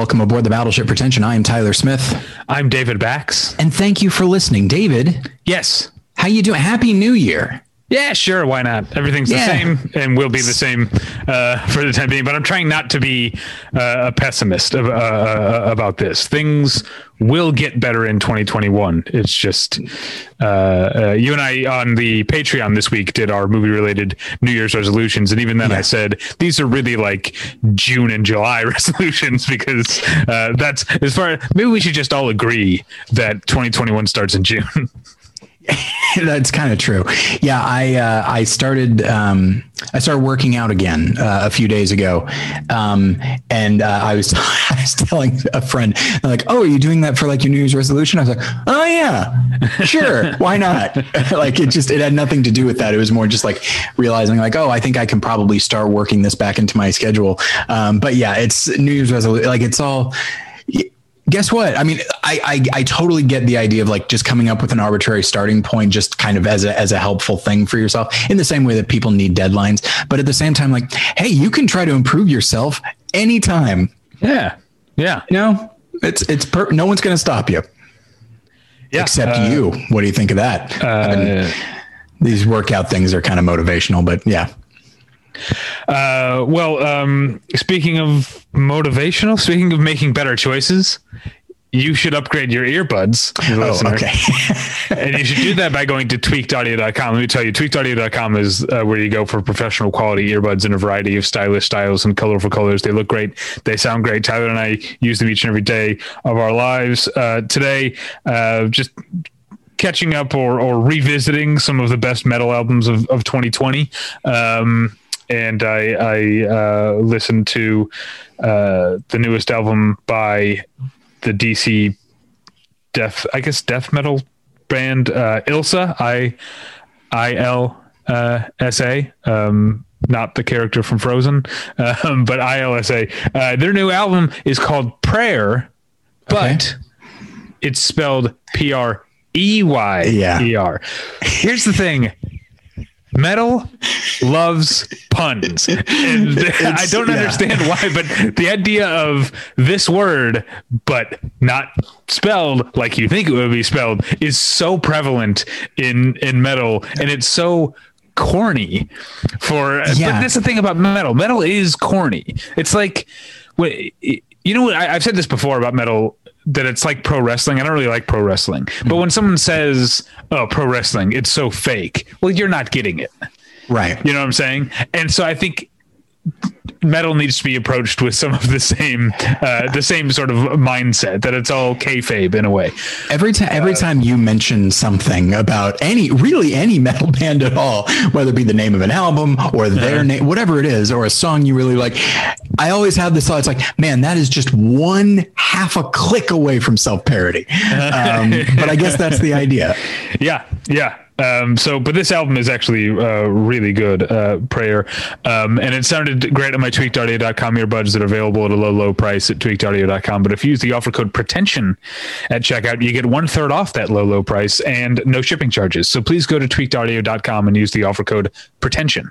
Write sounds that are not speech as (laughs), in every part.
welcome aboard the Battleship Pretension. I am Tyler Smith. I'm David Bax. And thank you for listening. David. Yes. How you doing? Happy New Year. Yeah, sure. Why not? Everything's yeah. the same and will be the same uh, for the time being. But I'm trying not to be uh, a pessimist of, uh, uh about this. Things will get better in 2021. It's just uh, uh, you and I on the Patreon this week did our movie related New Year's resolutions, and even then yeah. I said these are really like June and July (laughs) resolutions because that's as far. Maybe we should just all agree that 2021 starts in June. (laughs) (laughs) That's kind of true. Yeah, I uh, I started um, I started working out again uh, a few days ago, um, and uh, I was (laughs) I was telling a friend like, "Oh, are you doing that for like your New Year's resolution?" I was like, "Oh yeah, sure, why not?" (laughs) like it just it had nothing to do with that. It was more just like realizing like, "Oh, I think I can probably start working this back into my schedule." Um, but yeah, it's New Year's resolution. Like it's all guess what? I mean, I, I, I totally get the idea of like just coming up with an arbitrary starting point, just kind of as a as a helpful thing for yourself, in the same way that people need deadlines. But at the same time, like, hey, you can try to improve yourself anytime. Yeah, yeah. You know, it's it's per- no one's going to stop you. Yeah, except uh, you. What do you think of that? Uh, these workout things are kind of motivational, but yeah. Uh, well, um, speaking of motivational, speaking of making better choices, you should upgrade your earbuds. Oh, okay. (laughs) and you should do that by going to tweakedaudio.com. Let me tell you, tweakedaudio.com is uh, where you go for professional quality earbuds in a variety of stylish styles and colorful colors. They look great. They sound great. Tyler and I use them each and every day of our lives. Uh, today, uh, just catching up or, or revisiting some of the best metal albums of, of 2020. Um, and I, I uh, listened to uh, the newest album by the DC death, I guess, death metal band uh, Ilsa. I I L uh, S A. Um, not the character from Frozen, (laughs) um, but ILSA. Uh, their new album is called Prayer, but okay. it's spelled P R E Y E R. Here's the thing metal loves puns. And (laughs) i don't yeah. understand why but the idea of this word but not spelled like you think it would be spelled is so prevalent in in metal. And it's so corny for yeah. but that's the thing about metal. Metal is corny. It's like you know what? I've said this before about metal that it's like pro wrestling. I don't really like pro wrestling. But when someone says, "Oh, pro wrestling, it's so fake." Well, you're not getting it. Right. You know what I'm saying? And so I think metal needs to be approached with some of the same uh, the same sort of mindset that it's all kayfabe in a way. Every time every uh, time you mention something about any really any (laughs) metal band at all, whether it be the name of an album or their uh, name, whatever it is, or a song you really like, I always have this thought. It's like, man, that is just one half a click away from self parody. Um, (laughs) but I guess that's the idea. Yeah, yeah. Um, so, but this album is actually uh, really good, uh, Prayer. Um, and it sounded great on my tweakedaudio.com earbuds that are available at a low, low price at tweakedaudio.com. But if you use the offer code pretension at checkout, you get one third off that low, low price and no shipping charges. So please go to tweakedaudio.com and use the offer code pretension.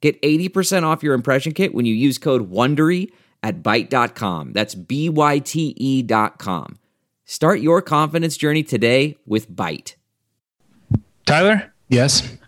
Get 80% off your impression kit when you use code WONDERY at Byte.com. That's B-Y-T-E dot com. Start your confidence journey today with Byte. Tyler? Yes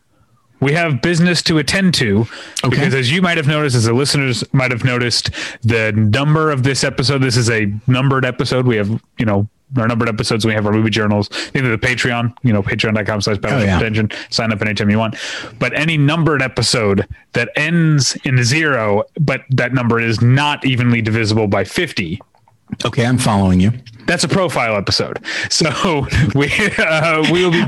we have business to attend to okay. because as you might have noticed as the listeners might have noticed the number of this episode this is a numbered episode we have you know our numbered episodes we have our movie journals either the patreon you know patreon.com slash oh, yeah. attention sign up anytime you want but any numbered episode that ends in zero but that number is not evenly divisible by 50 okay i'm following you that's a profile episode. So (laughs) we uh, we will be.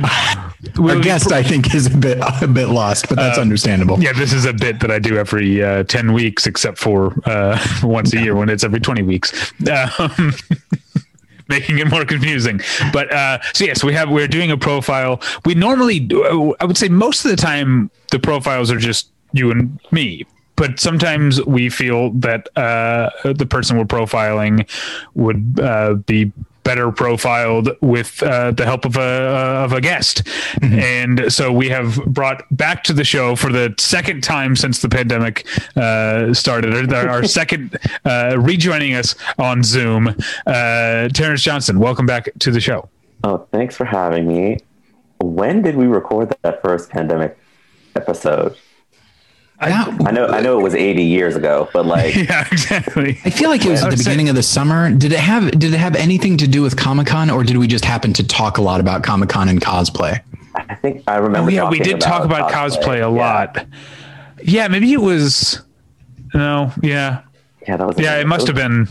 We'll Our guest, I think, is a bit a bit lost, but that's uh, understandable. Yeah, this is a bit that I do every uh, ten weeks, except for uh, (laughs) once a year when it's every twenty weeks. Um, (laughs) (laughs) making it more confusing. But uh, so yes, we have we're doing a profile. We normally, do, I would say, most of the time the profiles are just you and me. But sometimes we feel that uh, the person we're profiling would uh, be better profiled with uh, the help of a uh, of a guest. Mm-hmm. And so we have brought back to the show for the second time since the pandemic uh, started. Our, our (laughs) second uh, rejoining us on Zoom, uh, Terrence Johnson. Welcome back to the show. Oh, thanks for having me. When did we record that first pandemic episode? I, I, know I know it was 80 years ago, but like (laughs) Yeah, exactly. I feel like it was at the beginning of the summer. Did it have did it have anything to do with Comic-Con or did we just happen to talk a lot about Comic-Con and cosplay? I think I remember. Oh, yeah, we did about talk about cosplay, cosplay a yeah. lot. Yeah, maybe it was no, yeah. Yeah, that was Yeah, it must have been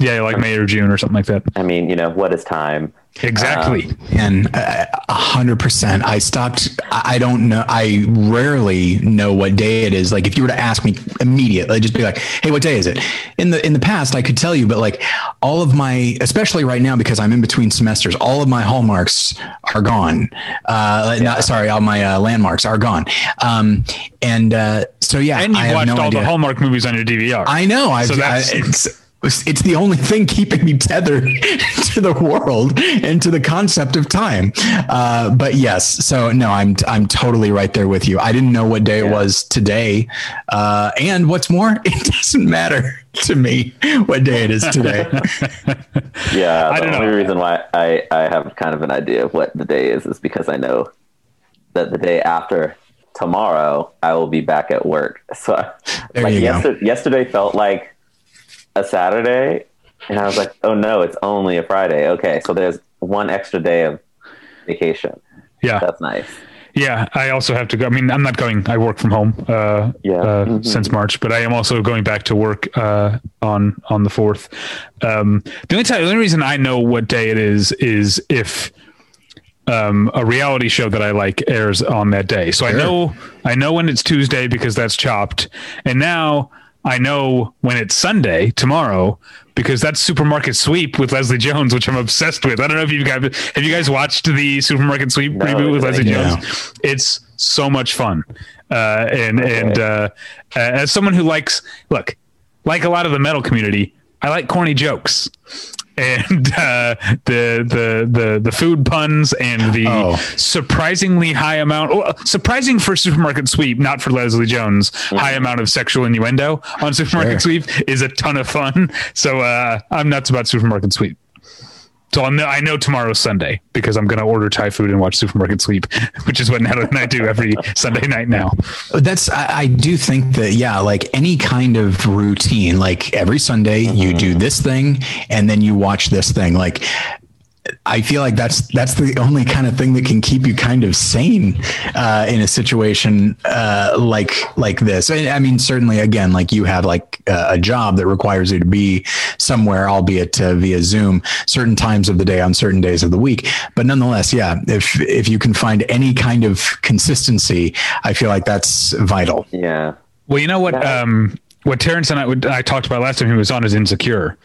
yeah, like May or June or something like that. I mean, you know, what is time? Exactly. Um, and a hundred percent. I stopped. I don't know. I rarely know what day it is. Like if you were to ask me immediately, I'd just be like, Hey, what day is it? In the, in the past, I could tell you, but like all of my, especially right now, because I'm in between semesters, all of my hallmarks are gone. Uh, yeah. not, sorry, all my uh, landmarks are gone. Um, and, uh, so yeah, and you watched no all idea. the Hallmark movies on your DVR. I know. I've, so that's, I, it's the only (laughs) thing keeping me tethered (laughs) to the world and to the concept of time. Uh, but yes, so no, I'm I'm totally right there with you. I didn't know what day yeah. it was today, uh, and what's more, (laughs) it doesn't matter to me what day it is today. yeah, the only know. reason why I I have kind of an idea of what the day is is because I know that the day after tomorrow I will be back at work. So there like yesterday, yesterday felt like a Saturday, and I was like, oh no, it's only a Friday. Okay, so there's one extra day of vacation. Yeah, that's nice. Yeah, I also have to go. I mean, I'm not going. I work from home. Uh, yeah. Uh, mm-hmm. since March, but I am also going back to work uh, on on the fourth. Um, the only time, the only reason I know what day it is is if um, a reality show that I like airs on that day. So sure. I know I know when it's Tuesday because that's chopped, and now I know when it's Sunday tomorrow because that's Supermarket Sweep with Leslie Jones, which I'm obsessed with. I don't know if you guys have you guys watched the Supermarket Sweep no, reboot with Leslie. Jones. It's so much fun, uh, and okay. and uh, as someone who likes look like a lot of the metal community, I like corny jokes and uh, the the the the food puns and the oh. surprisingly high amount, well, surprising for Supermarket Sweep, not for Leslie Jones, mm-hmm. high amount of sexual innuendo on Supermarket sure. Sweep is a ton of fun. So uh, I'm nuts about Supermarket Sweep. So I'm, I know tomorrow's Sunday because I'm going to order Thai food and watch Supermarket Sweep, (laughs) which is what Natalie and I do every (laughs) Sunday night now. That's I, I, do think that yeah, like any kind of routine, like every Sunday mm-hmm. you do mm-hmm. this thing and then you watch this thing. Like I feel like that's that's the only kind of thing that can keep you kind of sane uh, in a situation uh, like like this. I mean, certainly, again, like you have like uh, a job that requires you to be somewhere, albeit uh, via Zoom, certain times of the day on certain days of the week. But nonetheless, yeah, if if you can find any kind of consistency, I feel like that's vital. Yeah. Well, you know what? Um, what Terrence and I, I talked about last time he was on is insecure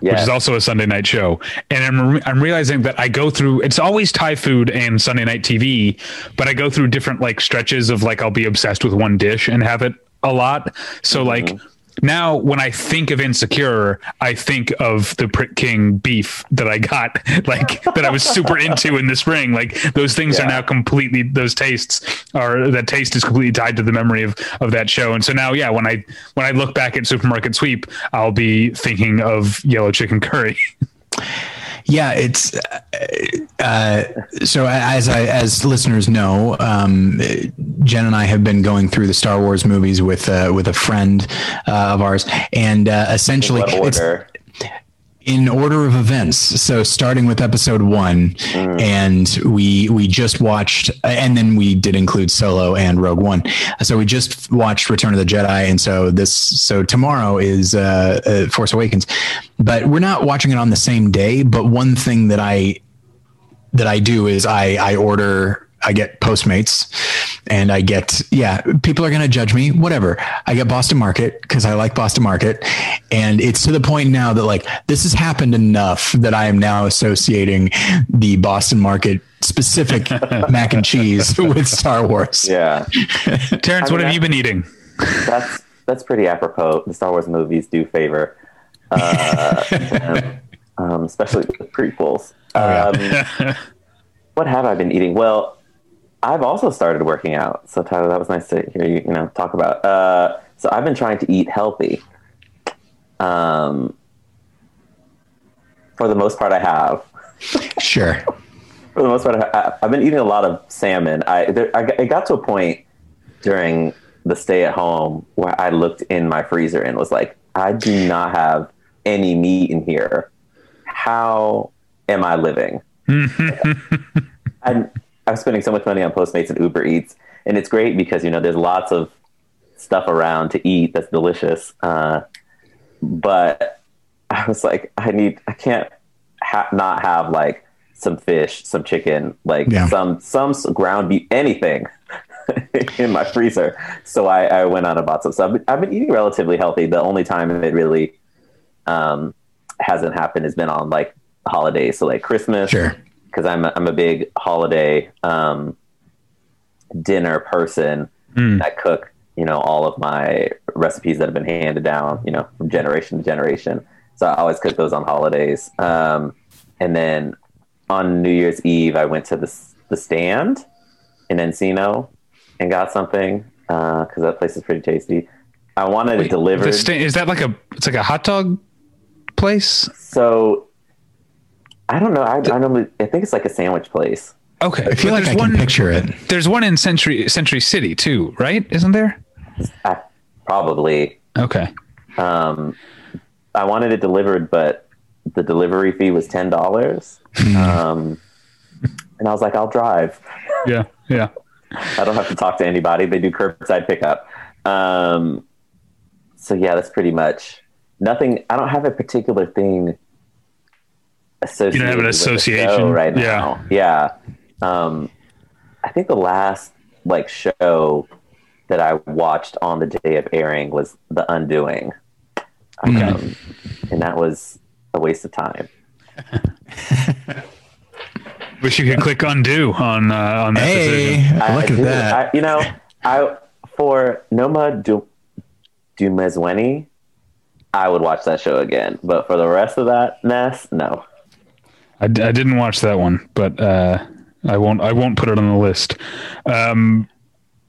yes. which is also a Sunday night show. And I'm re- I'm realizing that I go through it's always Thai food and Sunday night TV, but I go through different like stretches of like I'll be obsessed with one dish and have it a lot. So mm-hmm. like now when I think of insecure, I think of the Prik King beef that I got, (laughs) like that I was super into in the spring. Like those things yeah. are now completely those tastes are that taste is completely tied to the memory of of that show. And so now, yeah, when I when I look back at Supermarket Sweep, I'll be thinking of yellow chicken curry. (laughs) Yeah, it's uh, uh, so as I, as listeners know, um, Jen and I have been going through the Star Wars movies with uh, with a friend uh, of ours, and uh, essentially, it's, in order of events. So starting with episode one, mm. and we we just watched, and then we did include Solo and Rogue One. So we just watched Return of the Jedi, and so this so tomorrow is uh, uh, Force Awakens, but we're not watching it on the same day. But one thing that I that I do is I I order I get Postmates and I get yeah, people are going to judge me. Whatever. I get Boston Market because I like Boston Market, and it's to the point now that like this has happened enough that I am now associating the Boston Market specific (laughs) mac and cheese with Star Wars. Yeah, (laughs) Terrence, I mean, what have you been eating? That's that's pretty apropos. The Star Wars movies do favor, uh, (laughs) um, especially the prequels. Oh, yeah. um, what have I been eating? Well, I've also started working out. So Tyler, that was nice to hear you, you know, talk about. Uh, so I've been trying to eat healthy. Um, for the most part, I have. (laughs) Sure. for the most part, I, have been eating a lot of salmon. I, there, I, I got to a point during the stay at home where I looked in my freezer and was like, I do not have any meat in here. How am I living? (laughs) I'm, I'm spending so much money on Postmates and Uber Eats, and it's great because you know there's lots of stuff around to eat that's delicious. Uh, but I was like, I need, I can't ha- not have like some fish, some chicken, like yeah. some some ground beef, anything (laughs) in my freezer. So I, I went on and bought some stuff. I've been eating relatively healthy. The only time it really um, hasn't happened has been on like holidays, so like Christmas. Sure. Because I'm a, I'm a big holiday um, dinner person. Mm. I cook, you know, all of my recipes that have been handed down, you know, from generation to generation. So I always cook those on holidays. Um, and then on New Year's Eve, I went to the the stand in Encino and got something because uh, that place is pretty tasty. I wanted Wait, it delivered. Sta- is that like a it's like a hot dog place? So I don't know. I, I normally I think it's like a sandwich place. Okay, I feel like I one, can picture it. There's one in Century Century City too, right? Isn't there? Uh, probably. Okay. Um, I wanted it delivered, but the delivery fee was ten dollars. Hmm. um, and I was like, I'll drive. Yeah, yeah. I don't have to talk to anybody. They do curbside pickup. Um, so yeah, that's pretty much nothing. I don't have a particular thing associated. You don't have an association right now. Yeah, yeah. Um, I think the last like show that I watched on the day of airing was The Undoing, okay. um, and that was a waste of time. (laughs) Wish you could click undo on uh, on that hey, decision. look I, at that. I, you know, I for Noma du, Dumezweni, I would watch that show again. But for the rest of that mess, no. I, I didn't watch that one, but uh, I won't. I won't put it on the list. Um,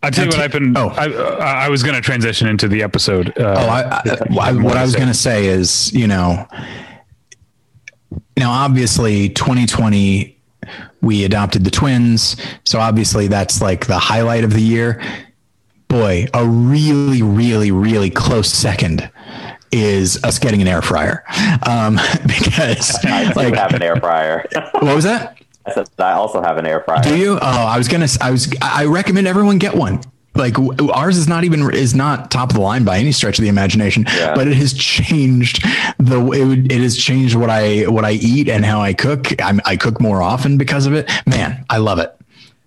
I tell you what, I've been. Oh, I, I was going to transition into the episode. Uh, oh, I, I, what I was going to say is, you know, now obviously 2020 we adopted the twins. So obviously that's like the highlight of the year. Boy, a really, really, really close second is us getting an air fryer. Um, (laughs) because (laughs) I like, have an air fryer. (laughs) what was that? I said I also have an air fryer. Do you? Oh, I was gonna. I was. I recommend everyone get one like ours is not even is not top of the line by any stretch of the imagination yeah. but it has changed the it, it has changed what i what i eat and how i cook I'm, i cook more often because of it man i love it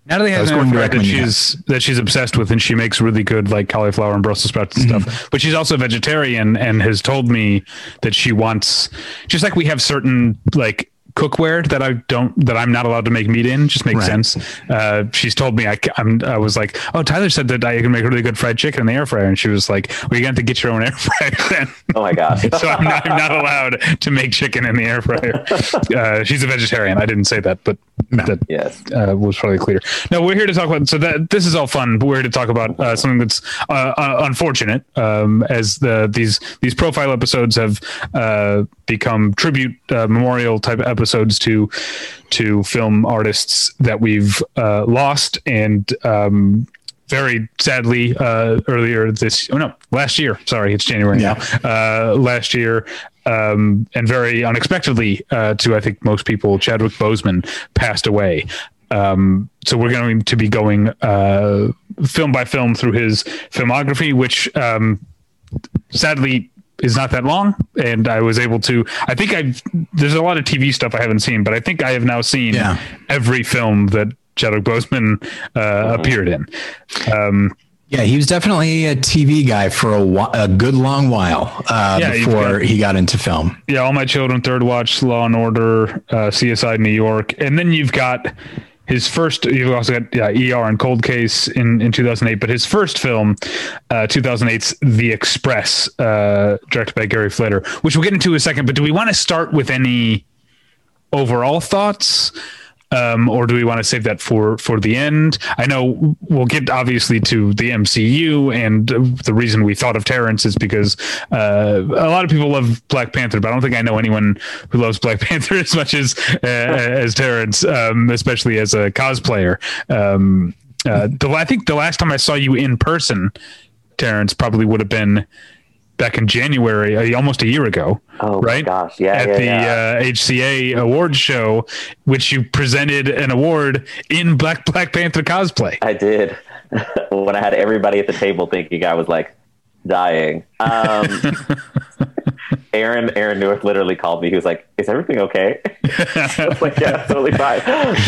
Natalie has an air that she's that she's obsessed with, and she makes really good like cauliflower and Brussels sprouts and mm-hmm. stuff. But she's also vegetarian, and has told me that she wants, just like we have certain like cookware that I don't that I'm not allowed to make meat in. Just makes right. sense. Uh, she's told me I, I'm. I was like, oh, Tyler said that I can make really good fried chicken in the air fryer, and she was like, well, you're going to get your own air (laughs) fryer then. Oh my gosh! (laughs) so I'm not, I'm not, allowed to make chicken in the air fryer. (laughs) Uh, she's a vegetarian. I didn't say that, but that yes uh, was probably clear. No, we're here to talk about. So that this is all fun. But we're here to talk about uh, something that's uh, uh, unfortunate, um, as the these these profile episodes have become tribute memorial type episodes episodes to to film artists that we've uh, lost and um, very sadly uh, earlier this oh no last year. Sorry it's January yeah. now. Uh, last year um, and very unexpectedly uh, to I think most people Chadwick Boseman passed away. Um, so we're going to be going uh, film by film through his filmography which um, sadly is not that long, and I was able to. I think I've there's a lot of TV stuff I haven't seen, but I think I have now seen yeah. every film that Chadwick Boseman uh, mm-hmm. appeared in. Um, yeah, he was definitely a TV guy for a, a good long while uh, yeah, before got, he got into film. Yeah, All My Children, Third Watch, Law and Order, uh, CSI New York, and then you've got his first. You've also got yeah, ER and Cold Case in, in 2008, but his first film, uh, 2008's The Express, uh, directed by Gary Fleder, which we'll get into in a second. But do we want to start with any overall thoughts? Um, or do we want to save that for for the end? I know we'll get obviously to the MCU, and the reason we thought of Terrence is because uh, a lot of people love Black Panther, but I don't think I know anyone who loves Black (laughs) Panther as much as uh, as Terrence, um, especially as a cosplayer. Um, uh, the I think the last time I saw you in person, Terrence, probably would have been back in January, uh, almost a year ago. Oh right? gosh, yeah, at yeah, the yeah. Uh, HCA awards show, which you presented an award in Black Black Panther cosplay. I did (laughs) when I had everybody at the table thinking I was like dying. Um, (laughs) Aaron Aaron Neuwirth literally called me. He was like, "Is everything okay?" (laughs) I was like, "Yeah, totally fine."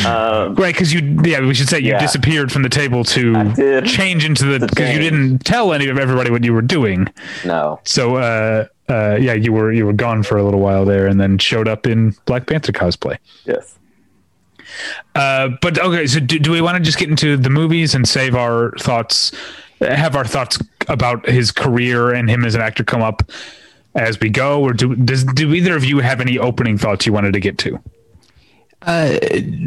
Um, right, because you yeah, we should say you yeah. disappeared from the table to change into the because you didn't tell any of everybody what you were doing. No. So uh, uh, yeah, you were you were gone for a little while there, and then showed up in Black Panther cosplay. Yes. Uh, but okay, so do, do we want to just get into the movies and save our thoughts? Have our thoughts about his career and him as an actor come up as we go, or do does do either of you have any opening thoughts you wanted to get to? Uh,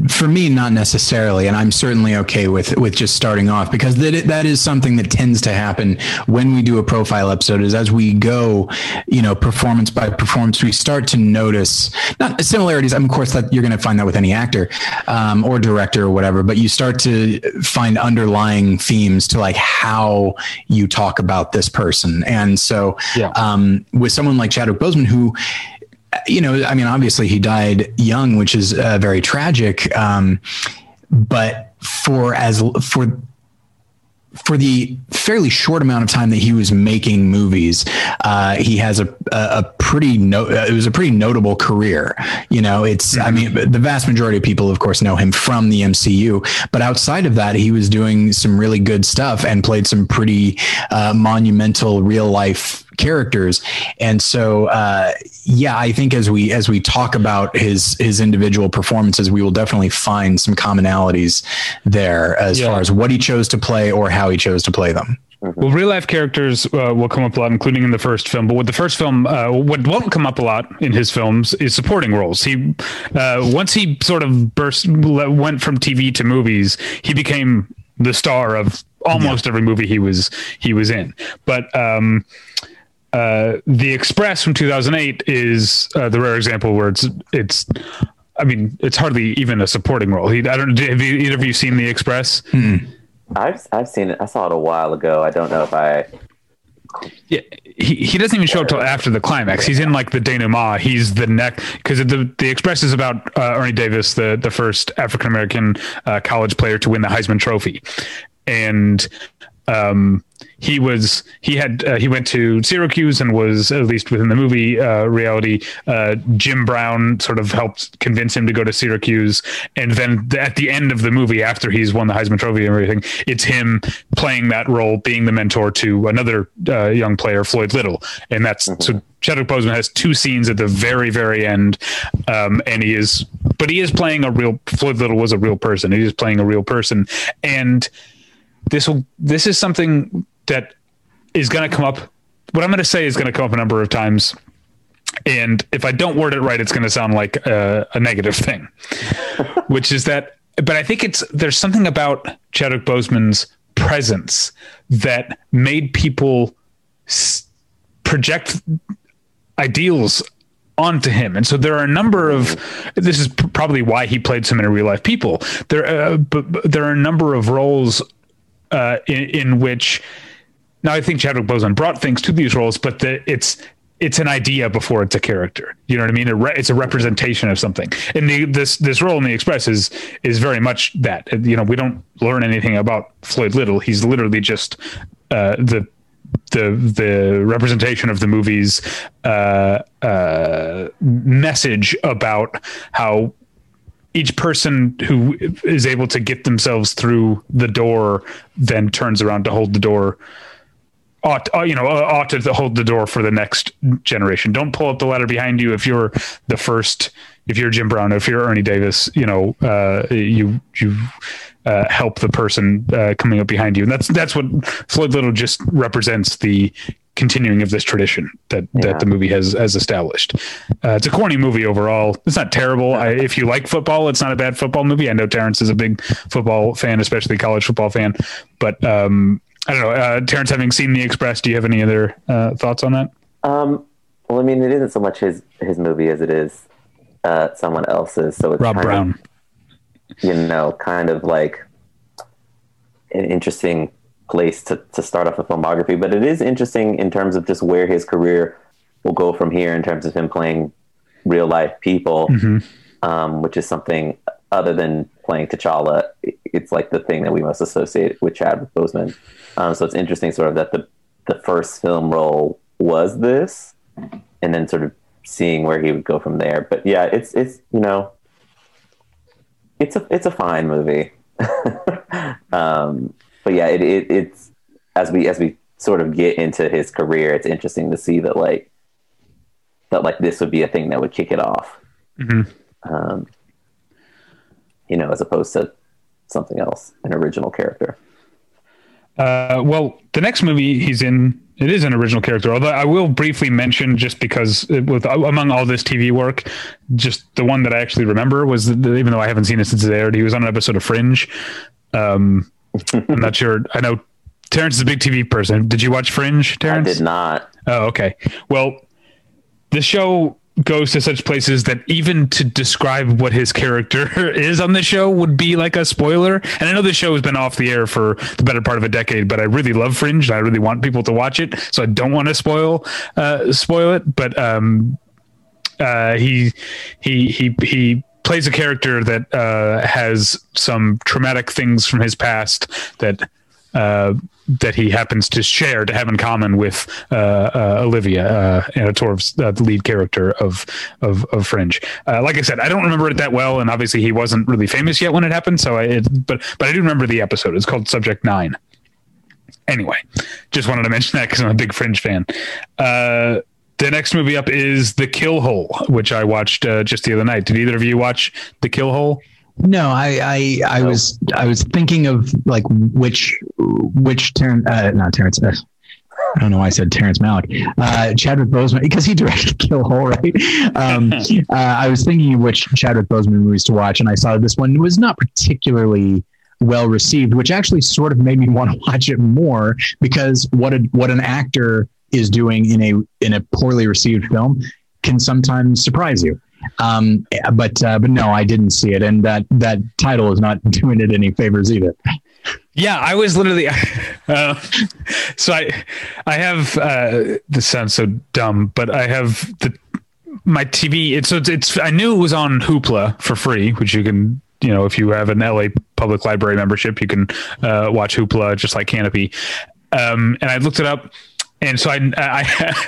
for me, not necessarily, and I'm certainly okay with with just starting off because that that is something that tends to happen when we do a profile episode. Is as we go, you know, performance by performance, we start to notice not similarities. I mean, of course, that you're going to find that with any actor um, or director or whatever, but you start to find underlying themes to like how you talk about this person. And so, yeah. um, with someone like Chadwick Boseman, who you know, I mean, obviously he died young, which is uh, very tragic. Um, but for as for for the fairly short amount of time that he was making movies, uh, he has a, a, a pretty no, it was a pretty notable career. You know, it's mm-hmm. I mean the vast majority of people, of course, know him from the MCU, but outside of that, he was doing some really good stuff and played some pretty uh, monumental real life characters. And so, uh, yeah, I think as we as we talk about his his individual performances, we will definitely find some commonalities there as yeah. far as what he chose to play or how he chose to play them. Mm-hmm. Well, real life characters uh, will come up a lot, including in the first film. But with the first film, uh, what won't come up a lot in his films is supporting roles. He uh, once he sort of burst, went from TV to movies, he became the star of almost yeah. every movie he was he was in. But um, uh, the Express from 2008 is uh, the rare example where it's it's. I mean, it's hardly even a supporting role. He, I don't. Have you, either of you seen The Express? hmm I've I've seen it. I saw it a while ago. I don't know if I. Yeah, he, he doesn't even show up till after the climax. He's in like the denouement. He's the neck because the the Express is about uh, Ernie Davis, the the first African American uh, college player to win the Heisman Trophy, and um, he was he had uh, he went to Syracuse and was at least within the movie uh, reality. Uh, Jim Brown sort of helped convince him to go to Syracuse, and then at the end of the movie, after he's won the Heisman Trophy and everything, it's him playing that role, being the mentor to another uh, young player, Floyd Little, and that's mm-hmm. so. Chadwick Boseman has two scenes at the very, very end, um, and he is, but he is playing a real. Floyd Little was a real person. He is playing a real person, and this will this is something that is going to come up. What I'm going to say is going to come up a number of times, and if I don't word it right, it's going to sound like a, a negative thing, (laughs) which is that. But I think it's there's something about Chadwick Boseman's presence that made people s- project ideals onto him. And so there are a number of this is pr- probably why he played so many real life people. There, uh, but, but, there are a number of roles uh, in, in, which now I think Chadwick Boseman brought things to these roles, but the, it's it's an idea before it's a character. You know what I mean? It's a representation of something. And the, this this role in the Express is is very much that. You know, we don't learn anything about Floyd Little. He's literally just uh, the the the representation of the movie's uh, uh, message about how each person who is able to get themselves through the door then turns around to hold the door. Ought uh, you know uh, ought to hold the door for the next generation. Don't pull up the ladder behind you if you're the first if you're jim brown if you're ernie davis you know uh, you you uh, help the person uh, coming up behind you. And that's that's what floyd little just represents the continuing of this tradition that yeah. that the movie has has established. Uh, it's a corny movie overall. It's not terrible. I, if you like football, it's not a bad football movie. I know Terrence is a big football fan, especially college football fan. But um, I don't know, uh, Terrence. Having seen The Express, do you have any other uh, thoughts on that? Um, well, I mean, it isn't so much his his movie as it is uh, someone else's. So it's Rob Brown. Of, you know, kind of like an interesting place to, to start off a filmography, but it is interesting in terms of just where his career will go from here in terms of him playing real life people, mm-hmm. um, which is something other than playing T'Challa. It's like the thing that we most associate with Chadwick Boseman. Um, so it's interesting, sort of, that the the first film role was this, and then sort of seeing where he would go from there. But yeah, it's it's you know, it's a it's a fine movie. (laughs) um, but yeah, it, it, it's as we as we sort of get into his career, it's interesting to see that like that like this would be a thing that would kick it off. Mm-hmm. Um, you know, as opposed to something else, an original character. Uh, well, the next movie he's in, it is an original character. Although I will briefly mention, just because it, with among all this TV work, just the one that I actually remember was the, even though I haven't seen it since it aired, he was on an episode of Fringe. Um, I'm not sure. I know Terrence is a big TV person. Did you watch Fringe, Terrence? I did not. Oh, okay. Well, the show goes to such places that even to describe what his character (laughs) is on the show would be like a spoiler. And I know the show has been off the air for the better part of a decade, but I really love Fringe and I really want people to watch it. So I don't want to spoil uh, spoil it. But um, uh, he he he he plays a character that uh, has some traumatic things from his past that uh, that he happens to share to have in common with uh, uh Olivia uh, Anna Torv's uh, the lead character of of, of Fringe. like I said, I don't remember it that well, and obviously he wasn't really famous yet when it happened. So I, it, but but I do remember the episode. It's called Subject Nine. Anyway, just wanted to mention that because I'm a big Fringe fan. The next movie up is The Kill Hole, which I watched uh, just the other night. Did either of you watch The Kill Hole? No, I I, I was I was thinking of like which which Terrence uh, not Terrence. Uh, I don't know why I said Terrence Malick. Uh, Chadwick Boseman because he directed (laughs) Kill Hole, right? Um, (laughs) uh, I was thinking of which Chadwick Boseman movies to watch, and I saw this one was not particularly well received, which actually sort of made me (laughs) want to watch it more because what a what an actor is doing in a in a poorly received film can sometimes surprise you. Um, but uh, but no, I didn't see it, and that that title is not (laughs) doing it any favors either. Yeah, I was literally. (laughs) Uh, so I I have uh, this sounds so dumb, but I have the my TV. It's it's, it's I knew it was on Hoopla for free, which you can you know if you have an LA Public Library membership, you can uh, watch Hoopla just like Kanopy. Um, and I looked it up and so I, I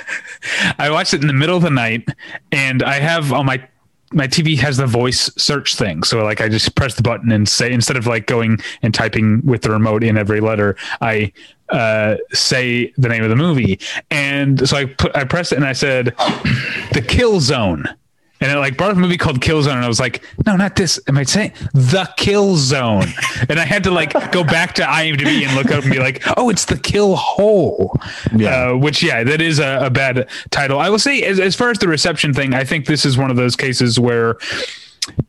(laughs) I watched it in the middle of the night, and I have on my my TV has the voice search thing. So like I just press the button and say instead of like going and typing with the remote in every letter, I uh, say the name of the movie. And so I put I pressed it and I said the kill zone and it like brought up a movie called Kill Zone, and I was like, no, not this. Am I saying the Kill Zone? And I had to like go back to IMDb and look up and be like, oh, it's the Kill Hole. Yeah. Uh, which yeah, that is a, a, bad title. I will say, as as far as the reception thing, I think this is one of those cases where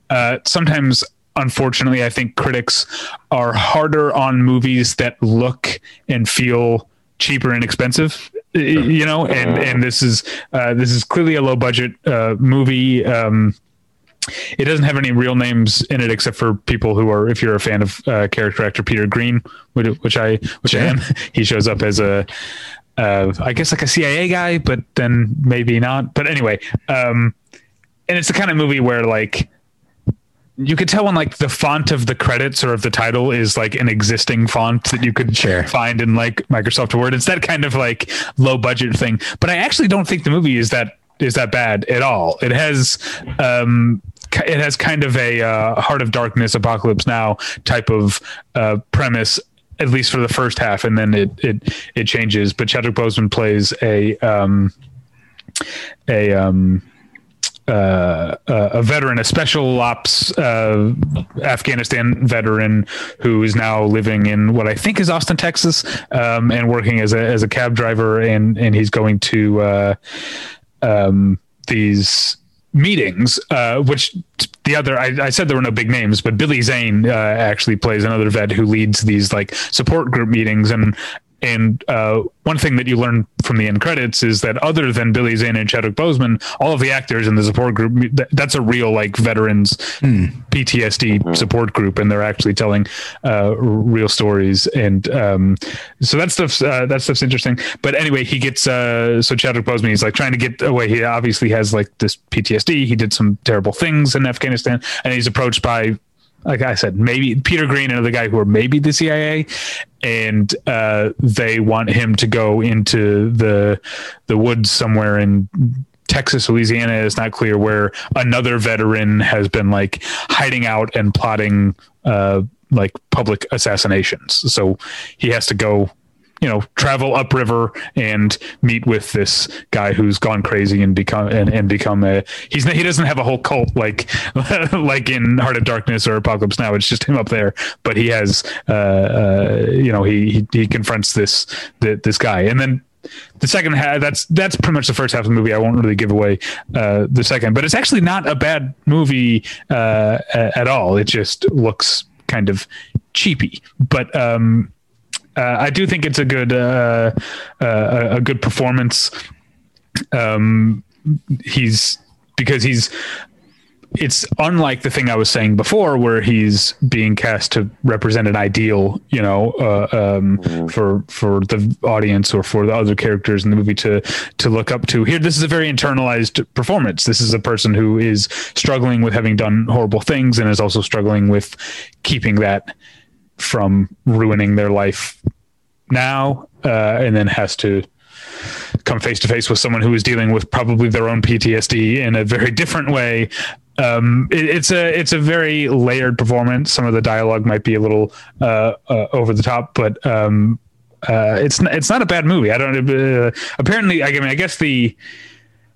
uh, sometimes unfortunately, I think critics are harder on movies that look and feel cheaper and expensive you know and and this is uh, this is clearly a low budget uh, movie. Um, it doesn't have any real names in it except for people who are if you're a fan of uh, character actor peter greene which, which i which i am (laughs) he shows up as a uh, I guess like a cia guy but then maybe not. But anyway um, and it's the kind of movie where like you could tell when like the font of the credits or of the title is like an existing font that you could sure. find in like Microsoft Word. It's that kind of like low budget thing. But I actually don't think the movie is that is that bad at all. It has um it has kind of a uh, Heart of Darkness, Apocalypse Now type of uh, premise, at least for the first half, and then it it it changes. But Chadwick Boseman plays a um, a um, uh, a veteran, a special ops uh, Afghanistan veteran who is now living in what I think is Austin, Texas, um, and working as a as a cab driver, and and he's going to uh, um, these meetings, uh, which the other I, I, said there were no big names, but Billy Zane uh, actually plays another vet who leads these like support group meetings, and and uh, one thing that you learn from the end credits is that other than Billy Zane and Chadwick Boseman, all of the actors in the support group that's a real like veterans mm. PTSD mm-hmm. support group, and they're actually telling uh, real stories, and um, so that stuff's uh, that stuff's interesting. But anyway, he gets uh, so Chadwick Boseman he's like trying to get away. He obviously has like this PTSD. He did some terrible things in Afghanistan, and he's approached by like I said, maybe Peter Greene and the guy who are maybe the CIA, and uh, they want him to go into the the woods somewhere in Texas, Louisiana. It's not clear where another veteran has been like hiding out and plotting uh, like public assassinations. So he has to go you know travel upriver and meet with this guy who's gone crazy and become and, and become a he's he doesn't have a whole cult like (laughs) like in Heart of Darkness or Apocalypse Now. It's just him up there, but he has uh, uh you know he, he he confronts this this guy. And then the second half that's that's pretty much the first half of the movie. I won't really give away uh, the second but it's actually not a bad movie uh, at all. It just looks kind of cheapy. But um, uh, I do think it's a good uh, uh, a good performance. Um, he's because he's it's unlike the thing I was saying before, where he's being cast to represent an ideal, you know, uh, um, mm-hmm. for for the audience or for the other characters in the movie to to look up to. Here, this is a very internalized performance. This is a person who is struggling with having done horrible things and is also struggling with keeping that from ruining their life now, uh, and then has to come face to face with someone who is dealing with probably their own PTSD in a very (laughs) different way. Um, it, it's a it's a very layered performance. Some of the dialogue might be a little uh, uh, over the top, but um, uh, it's it's not a bad movie. I don't. Uh, apparently, I mean, I guess the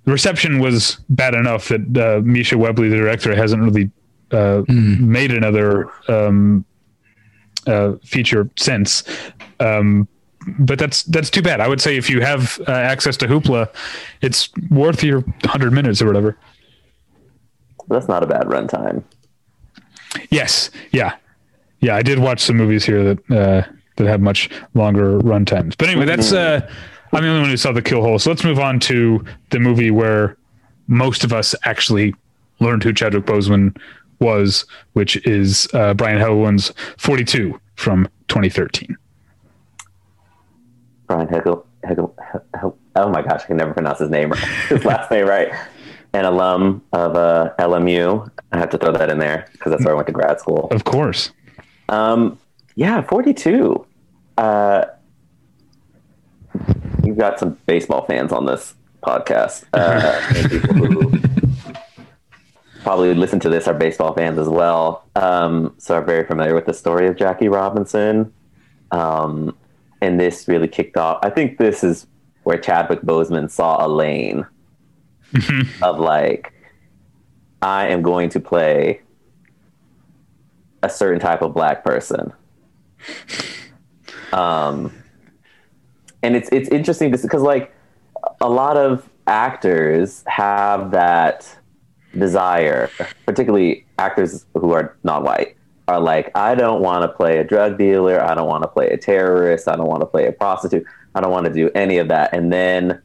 reception was bad enough that uh, Mischa Webley, the director, hasn't really mm. made another um, uh, feature since. Um, but that's that's too bad. I would say if you have uh, access to Hoopla, it's worth your hundred minutes or whatever. That's not a bad runtime. Yes, yeah, yeah. I did watch some movies here that uh, that have much longer run times. But anyway, that's uh, I'm the only one who saw the Kill Hole. So let's move on to the movie where most of us actually learned who Chadwick Boseman was, which is uh, Brian Helgeland's 42 from 2013. Brian Hegel, Hegel, Hegel, oh my gosh, I can never pronounce his name, (laughs) his last name right. An alum of uh, LMU. I have to throw that in there because that's where I went to grad school. Of course. Um, yeah, 42. Uh, you've got some baseball fans on this podcast. Uh, (laughs) probably listen to this are baseball fans as well, um, so are very familiar with the story of Jackie Robinson. Um, and this really kicked off. I think this is where Chadwick Boseman saw a lane mm-hmm. (laughs) of like, I am going to play a certain type of black person. Um, and it's it's interesting because like a lot of actors have that desire, particularly actors who are not white, are like, I don't want to play a drug dealer. I don't want to play a terrorist. I don't want to play a prostitute. I don't want to do any of that. And then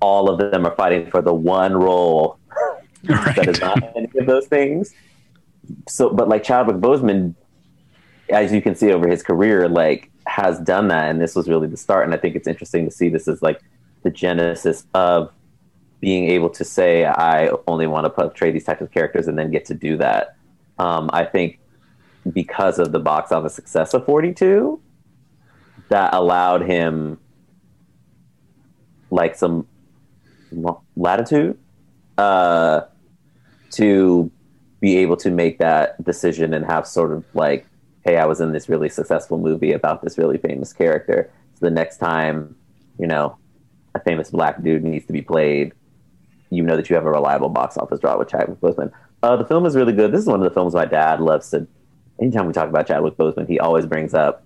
all of them are fighting for the one role (laughs) right. that is not any of those things. So, but like Chadwick Boseman, as you can see over his career, like has done that. And this was really the start. And I think it's interesting to see this as like the genesis of being able to say I only want to portray these types of characters and then get to do that. Um, I think because of the box office success of 42, that allowed him like some latitude uh, to be able to make that decision and have sort of like, hey, I was in this really successful movie about this really famous character. So the next time, you know, a famous black dude needs to be played, you know that you have a reliable box office draw with Chadwick Boseman. Uh, the film is really good. This is one of the films my dad loves to. Anytime we talk about Chadwick Boseman, he always brings up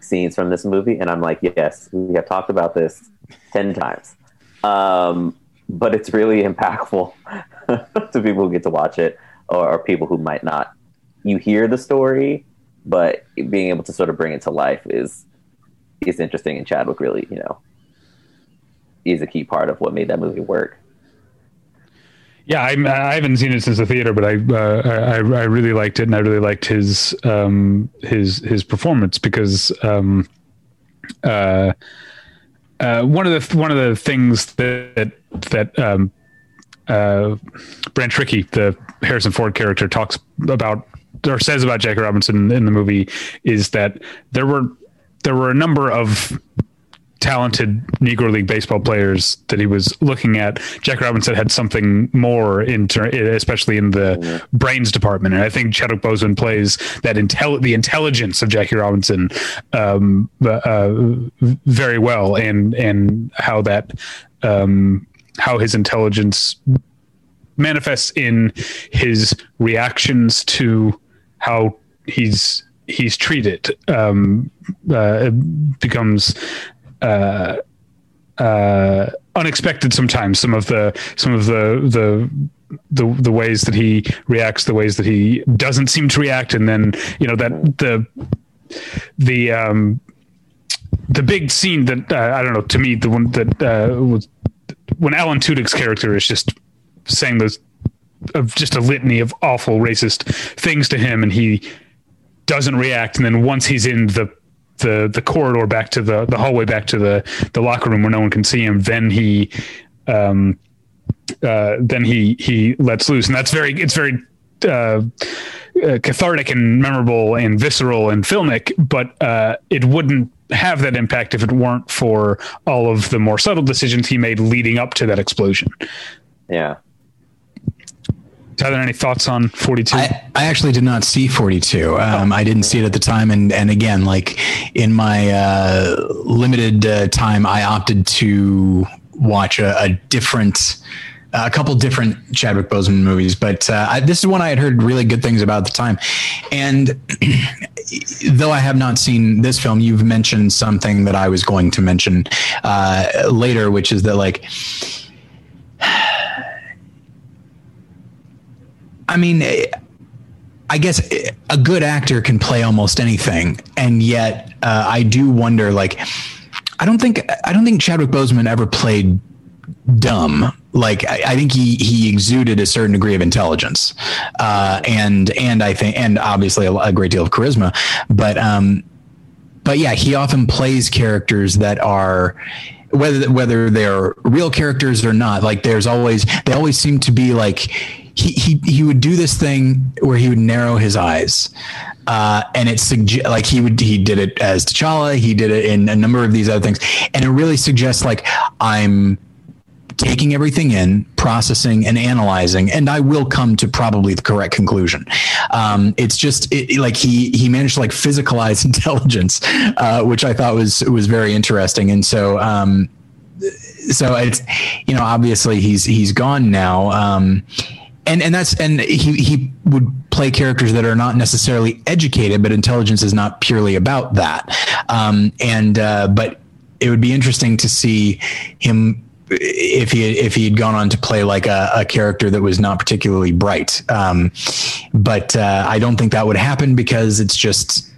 scenes from this movie, and I'm like, yes, we have talked about this ten times. Um, but it's really (laughs) impactful (laughs) to people who get to watch it or, or people who might not. You hear the story, but being able to sort of bring it to life is is interesting. And Chadwick really, you know, is a key part of what made that movie work. Yeah, I, I haven't seen it since the theater, but I, uh, I I really liked it, and I really liked his um, his his performance because um, uh, uh, one of the one of the things that that um, uh, Branch Rickey, the Harrison Ford character, talks about or says about Jackie Robinson in the movie is that there were there were a number of talented Negro League baseball players that he was looking at. Jack Robinson had something more in, ter- especially in the brains department, and I think Chadwick Boseman plays that intel the intelligence of Jackie Robinson um, uh, very well, and and how that um, how his intelligence manifests in his reactions to how he's he's treated um, uh, becomes uh, uh, unexpected sometimes. Some of the some of the the the the ways that he reacts, the ways that he doesn't seem to react, and then you know that the the um the big scene that uh, I don't know to me the one that uh, was when Alan Tudyk's character is just saying those of just a litany of awful racist things to him, and he doesn't react, and then once he's in the the the corridor back to the the hallway back to the the locker room where no one can see him, then he um uh then he he lets loose, and that's very it's very uh, uh, cathartic and memorable and visceral and filmic, but uh, it wouldn't have that impact if it weren't for all of the more subtle decisions he made leading up to that explosion. Yeah. Tyler, any thoughts on 42? I, I actually did not see 42. Um, I didn't see it at the time. And, and again, like in my uh, limited uh, time, I opted to watch a, a different, a couple different Chadwick Boseman movies, but uh, I, this is one I had heard really good things about at the time. And (clears throat) though I have not seen this film, you've mentioned something that I was going to mention uh, later, which is that like I mean, I guess a good actor can play almost anything, and yet uh, I do wonder. Like, I don't think I don't think Chadwick Boseman ever played dumb. Like, I, I think he he exuded a certain degree of intelligence, uh, and and I think and obviously a, a great deal of charisma. But um, but yeah, he often plays characters that are whether whether they're real characters or not. Like, there's always they always seem to be like he, he he would do this thing where he would narrow his eyes. Uh, and it suggest like he would he did it as T'Challa, he did it in a number of these other things, and it really suggests like I'm taking everything in, processing and analyzing, and I will come to probably the correct conclusion. Um, it's just it, like he he managed to like physicalize (laughs) intelligence, uh, which I thought was was very interesting, and so. Um, so it's you know obviously he's he's gone now um, and and that's and he he would play characters that are not necessarily educated, but intelligence is not purely about that. Um, and uh, but it would be interesting to see him if he if he had gone on to play like a, a character that was not particularly bright. Um, but uh, I don't think that would happen because it's just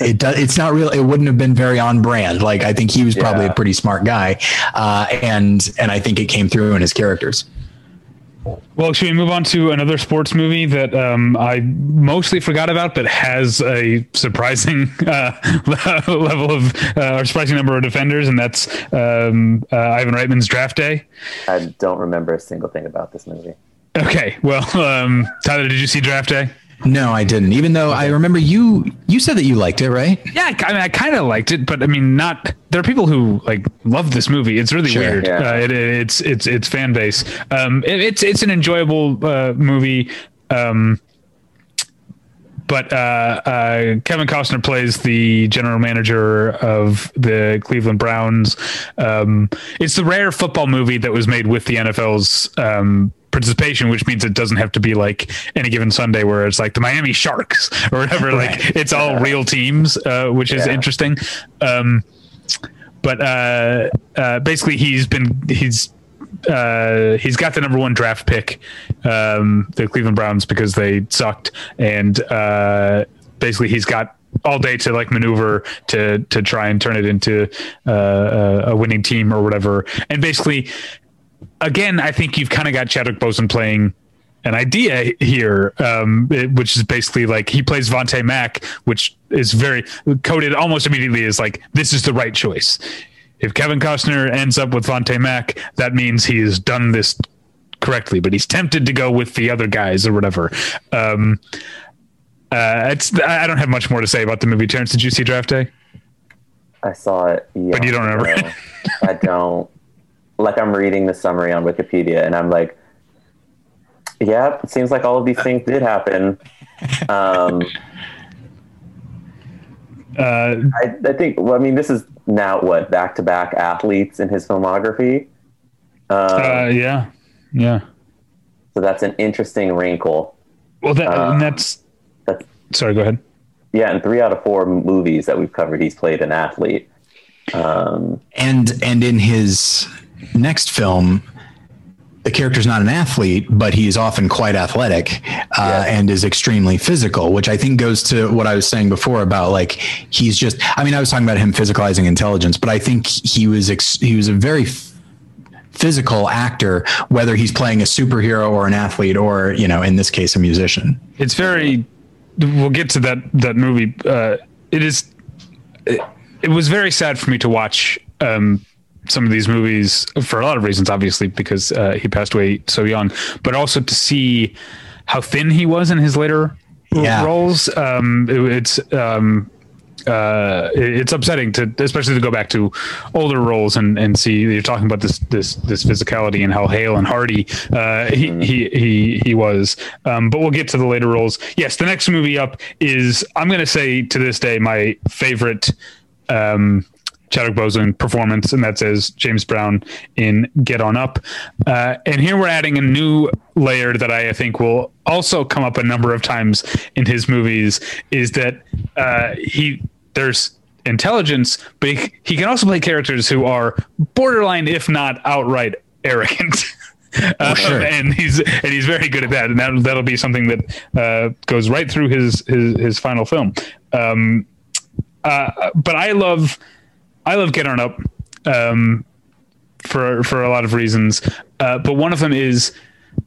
it does it's not real. It wouldn't have been very on brand. Like I think he was probably yeah. a pretty smart guy, uh, and and I think it came through in his characters. Well, should we move on to another sports movie that um, I mostly forgot about, but has a surprising (laughs) uh, level of uh, or surprising number of defenders, and that's um, uh, Ivan Reitman's Draft Day. I don't remember a single thing about this movie. Okay, well, um, Tyler, did you see Draft Day? No, I didn't. Even though I remember you you said that you liked it, right? Yeah, I mean, I kind of liked it, but I mean, not. There are people who like love this movie. It's really sure, weird. Yeah. Uh, it, it's it's it's fan base. Um, it, it's it's an enjoyable uh, movie. Um, but uh, uh, Kevin Costner plays the general manager of the Cleveland Browns. Um, it's the rare football movie that was made with the NFL's um, participation, which means it doesn't have to be like any given Sunday where it's like the Miami Sharks or whatever. Right. Like it's all real teams, uh, which is yeah. interesting. Um, but uh, uh, basically, he's been he's uh, he's got the number one draft pick, um, the Cleveland Browns, because they sucked, and uh, basically he's got all day to like maneuver to to try and turn it into uh, a winning team or whatever. And basically, again, I think you've kind of got Chadwick Boseman playing an idea here, um, it, which is basically like he plays Vontae Mack, which is very coded almost immediately as like this is the right choice. If Kevin Costner ends up with Vontae Mack, that means he's done this correctly, but he's tempted to go with the other guys or whatever. Um, uh, it's I don't have much more to say about the movie. Terrence, did you see Draft Day? I saw it, but you don't remember. I don't. Like I'm reading the summary on Wikipedia, and I'm like, yeah, it seems like all of these things did happen. Um, uh, I, I, think. Well, I mean, this is now what back to back athletes in his filmography. Um, uh, yeah, yeah. So that's an interesting wrinkle. Well, that, um, that's, that's. Sorry, go ahead. Yeah, in three out of four movies that we've covered, he's played an athlete. Um, and and in his next film, the character's not an athlete, but he is often quite athletic uh, and is extremely physical, which I think goes to what I was saying before about like he's just. I mean, I was talking about him physicalizing intelligence, but I think he was ex- he was a very f- physical actor, whether he's playing a superhero or an athlete, or you know, in this case, a musician. It's very. We'll get to that that movie. Uh, it is. It, it was very sad for me to watch. Um, some of these movies for a lot of reasons, obviously, because uh, he passed away so young, but also to see how thin he was in his later yeah. roles. Um, it, it's um, uh, it's upsetting to, especially to go back to older roles and, and see you're talking about this this this physicality and how hale and hardy uh, he, mm-hmm. he he he was. Um, but we'll get to the later roles. Yes, the next movie up is I'm going to say to this day my favorite. Um, Chadwick Boseman performance, and that says James Brown in Get On Up. Uh, and here we're adding a new layer that I think will also come up a number of times in his movies. Is that uh, he there's intelligence, but he, he can also play characters who are borderline, if not outright, arrogant. (laughs) Uh, sure. and he's and he's very good at that, and that that'll be something that uh, goes right through his his, his final film. Um, uh, but I love I love Get On Up um, for for a lot of reasons, uh, but one of them is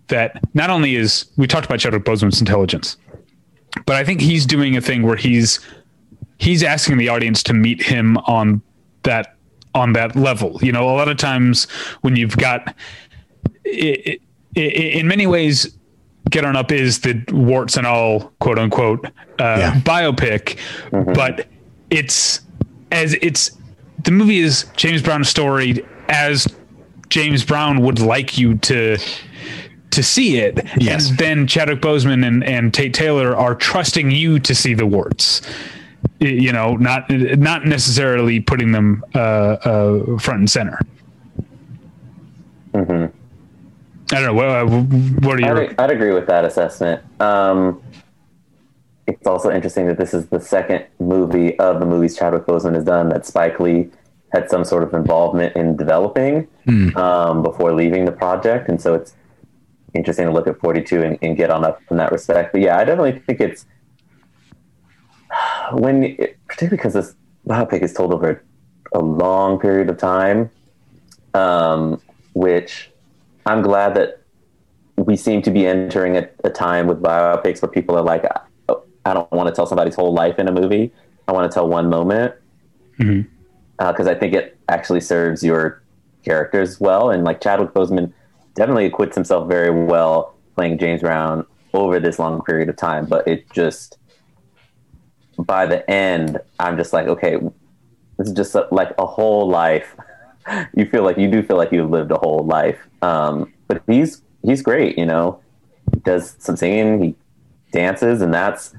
that not only is we talked about Chadwick Boseman's intelligence, but I think he's doing a thing where he's he's asking the audience to meet him on that on that level. You know, a lot of times when you've got it, it, in many ways Get On Up is the warts and all quote unquote uh, yeah. biopic, mm-hmm. but it's as it's the movie is James Brown's story as James Brown would like you to to see it. Yes. And then Chadwick Boseman and, and Tate Taylor are trusting you to see the warts. You know, not not necessarily putting them uh, uh, front and center. Mm-hmm. I don't know. What, uh, what are your? I'd, I'd, agree with that assessment. Um, it's also interesting that this is the second movie of the movies Chadwick Boseman has done that Spike Lee had some sort of involvement in developing mm. um, before leaving the project, and so it's interesting to look at 42 and, and, get on up in that respect. But yeah, I definitely think it's (sighs) when, it, particularly because this biopic is told over a long period of time, um, which I'm glad that we seem to be entering a, a time with biopics where people are like, I don't want to tell somebody's whole life in a movie. I want to tell one moment because mm-hmm. uh, I think it actually serves your characters well. And like Chadwick Boseman definitely acquits himself very well playing James Brown over this long period of time. But it just by the end, I'm just like, okay, this is just a, like a whole life. (laughs) you feel like you do feel like you've lived a whole life. Um, but he's he's great, you know. He does some singing, he dances, and that's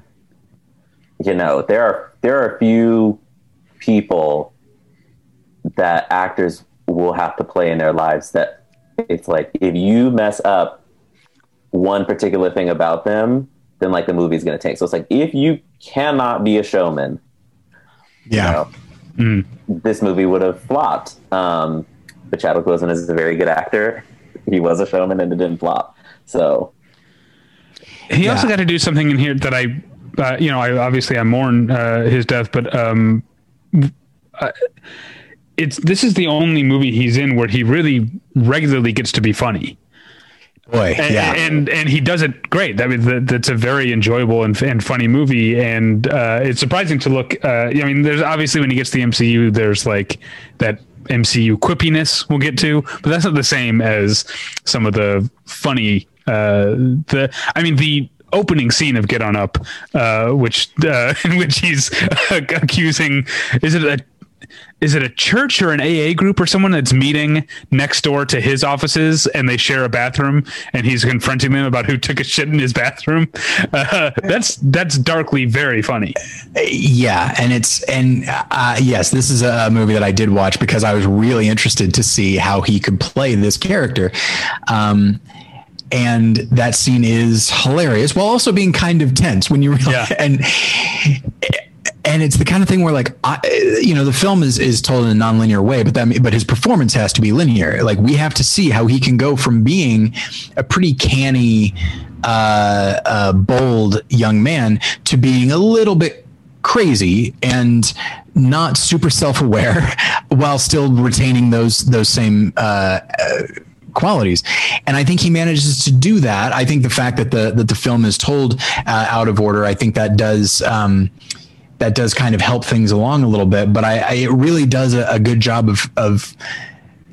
you know, there are there are a few people that actors will have to play in their lives that it's like if you mess up one particular thing about them, then like the movie's going to tank. So it's like if you cannot be a showman, yeah, you know, mm. this movie would have flopped. Um, but Chadwick Boseman is a very good actor. He was a showman and it didn't flop. So he yeah. also got to do something in here that I, uh, you know, I obviously I mourn uh, his death, but um, uh, it's this is the only movie he's in where he really regularly gets to be funny. Boy, and, yeah, and and he does it great. I mean, that, that's a very enjoyable and, and funny movie, and uh, it's surprising to look. Uh, I mean, there's obviously when he gets to the MCU, there's like that MCU quippiness we'll get to, but that's not the same as some of the funny. Uh, the I mean the opening scene of Get On Up, uh, which uh, (laughs) in which he's accusing is it a is it a church or an AA group or someone that's meeting next door to his offices and they share a bathroom and he's confronting them about who took a shit in his bathroom? Uh, that's that's darkly very funny. Yeah, and it's and uh, yes, this is a movie that I did watch because I was really interested to see how he could play this character. Um, and that scene is hilarious while also being kind of tense when you realize yeah. and and it's the kind of thing where like I, you know the film is is told in a nonlinear way but that but his performance has to be linear like we have to see how he can go from being a pretty canny uh, uh, bold young man to being a little bit crazy and not super self-aware (laughs) while still retaining those those same uh, uh, qualities and i think he manages to do that i think the fact that the that the film is told uh, out of order i think that does um, that does kind of help things along a little bit. But I, I it really does a, a, good job of of.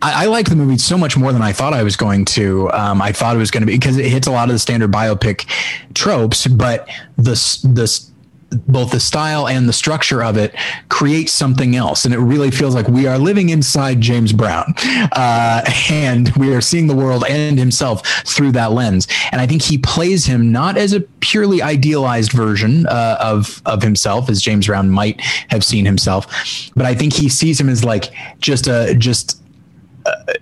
I, like the movie so much more than I thought I was going to. Um, I thought it was going to be because it hits a lot of the standard biopic tropes, but the the both the style and the structure of it creates something else. And it really feels like we are living inside James Brown. Uh, and we are seeing the world and himself through that lens. And I think he plays him not as a purely idealized version uh, of, of himself, as James Brown might have seen himself, but I think he sees him as like just a, just, uh,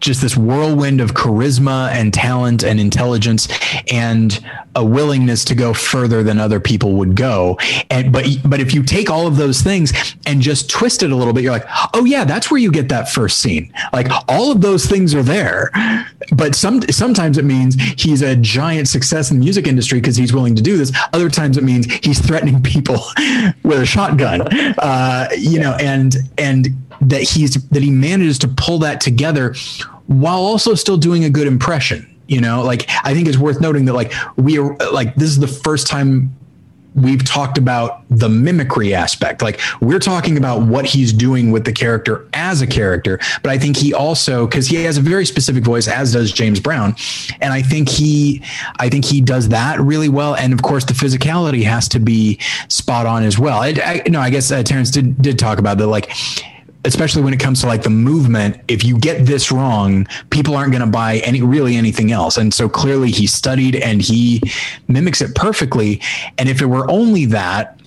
just this whirlwind of charisma and talent and intelligence and a willingness to go further than other people would go. And but but if you take all of those things and just twist it a little bit you're like oh yeah that's where you get that first scene. Like all of those things are there. But some sometimes it means he's a giant success in the music industry because he's willing to do this. Other times it means he's threatening people (laughs) with a shotgun. Uh, you know and and that he's that he manages to pull that together while also still doing a good impression you know like i think it's worth noting that like we are like this is the first time we've talked about the mimicry aspect. Like we're talking about what he's doing with the character as a character, but I think he also because he has a very specific voice, as does James Brown, and I think he, I think he does that really well. And of course, the physicality has to be spot on as well. I, I no, I guess uh, Terrence did did talk about that, like especially when it comes to like the movement if you get this wrong people aren't going to buy any really anything else and so clearly he studied and he mimics it perfectly and if it were only that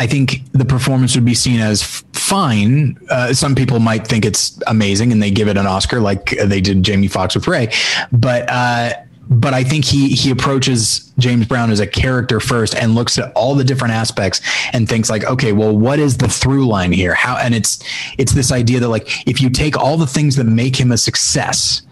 I think the performance would be seen as fine. Uh, some people might think it's amazing and they give it an Oscar, like they did Jamie Foxx with Ray. But uh, but I think he he approaches James Brown as a character first and looks at all the different aspects and thinks like, okay, well, what is the through line here? How and it's it's this idea that like if you take all the things that make him a success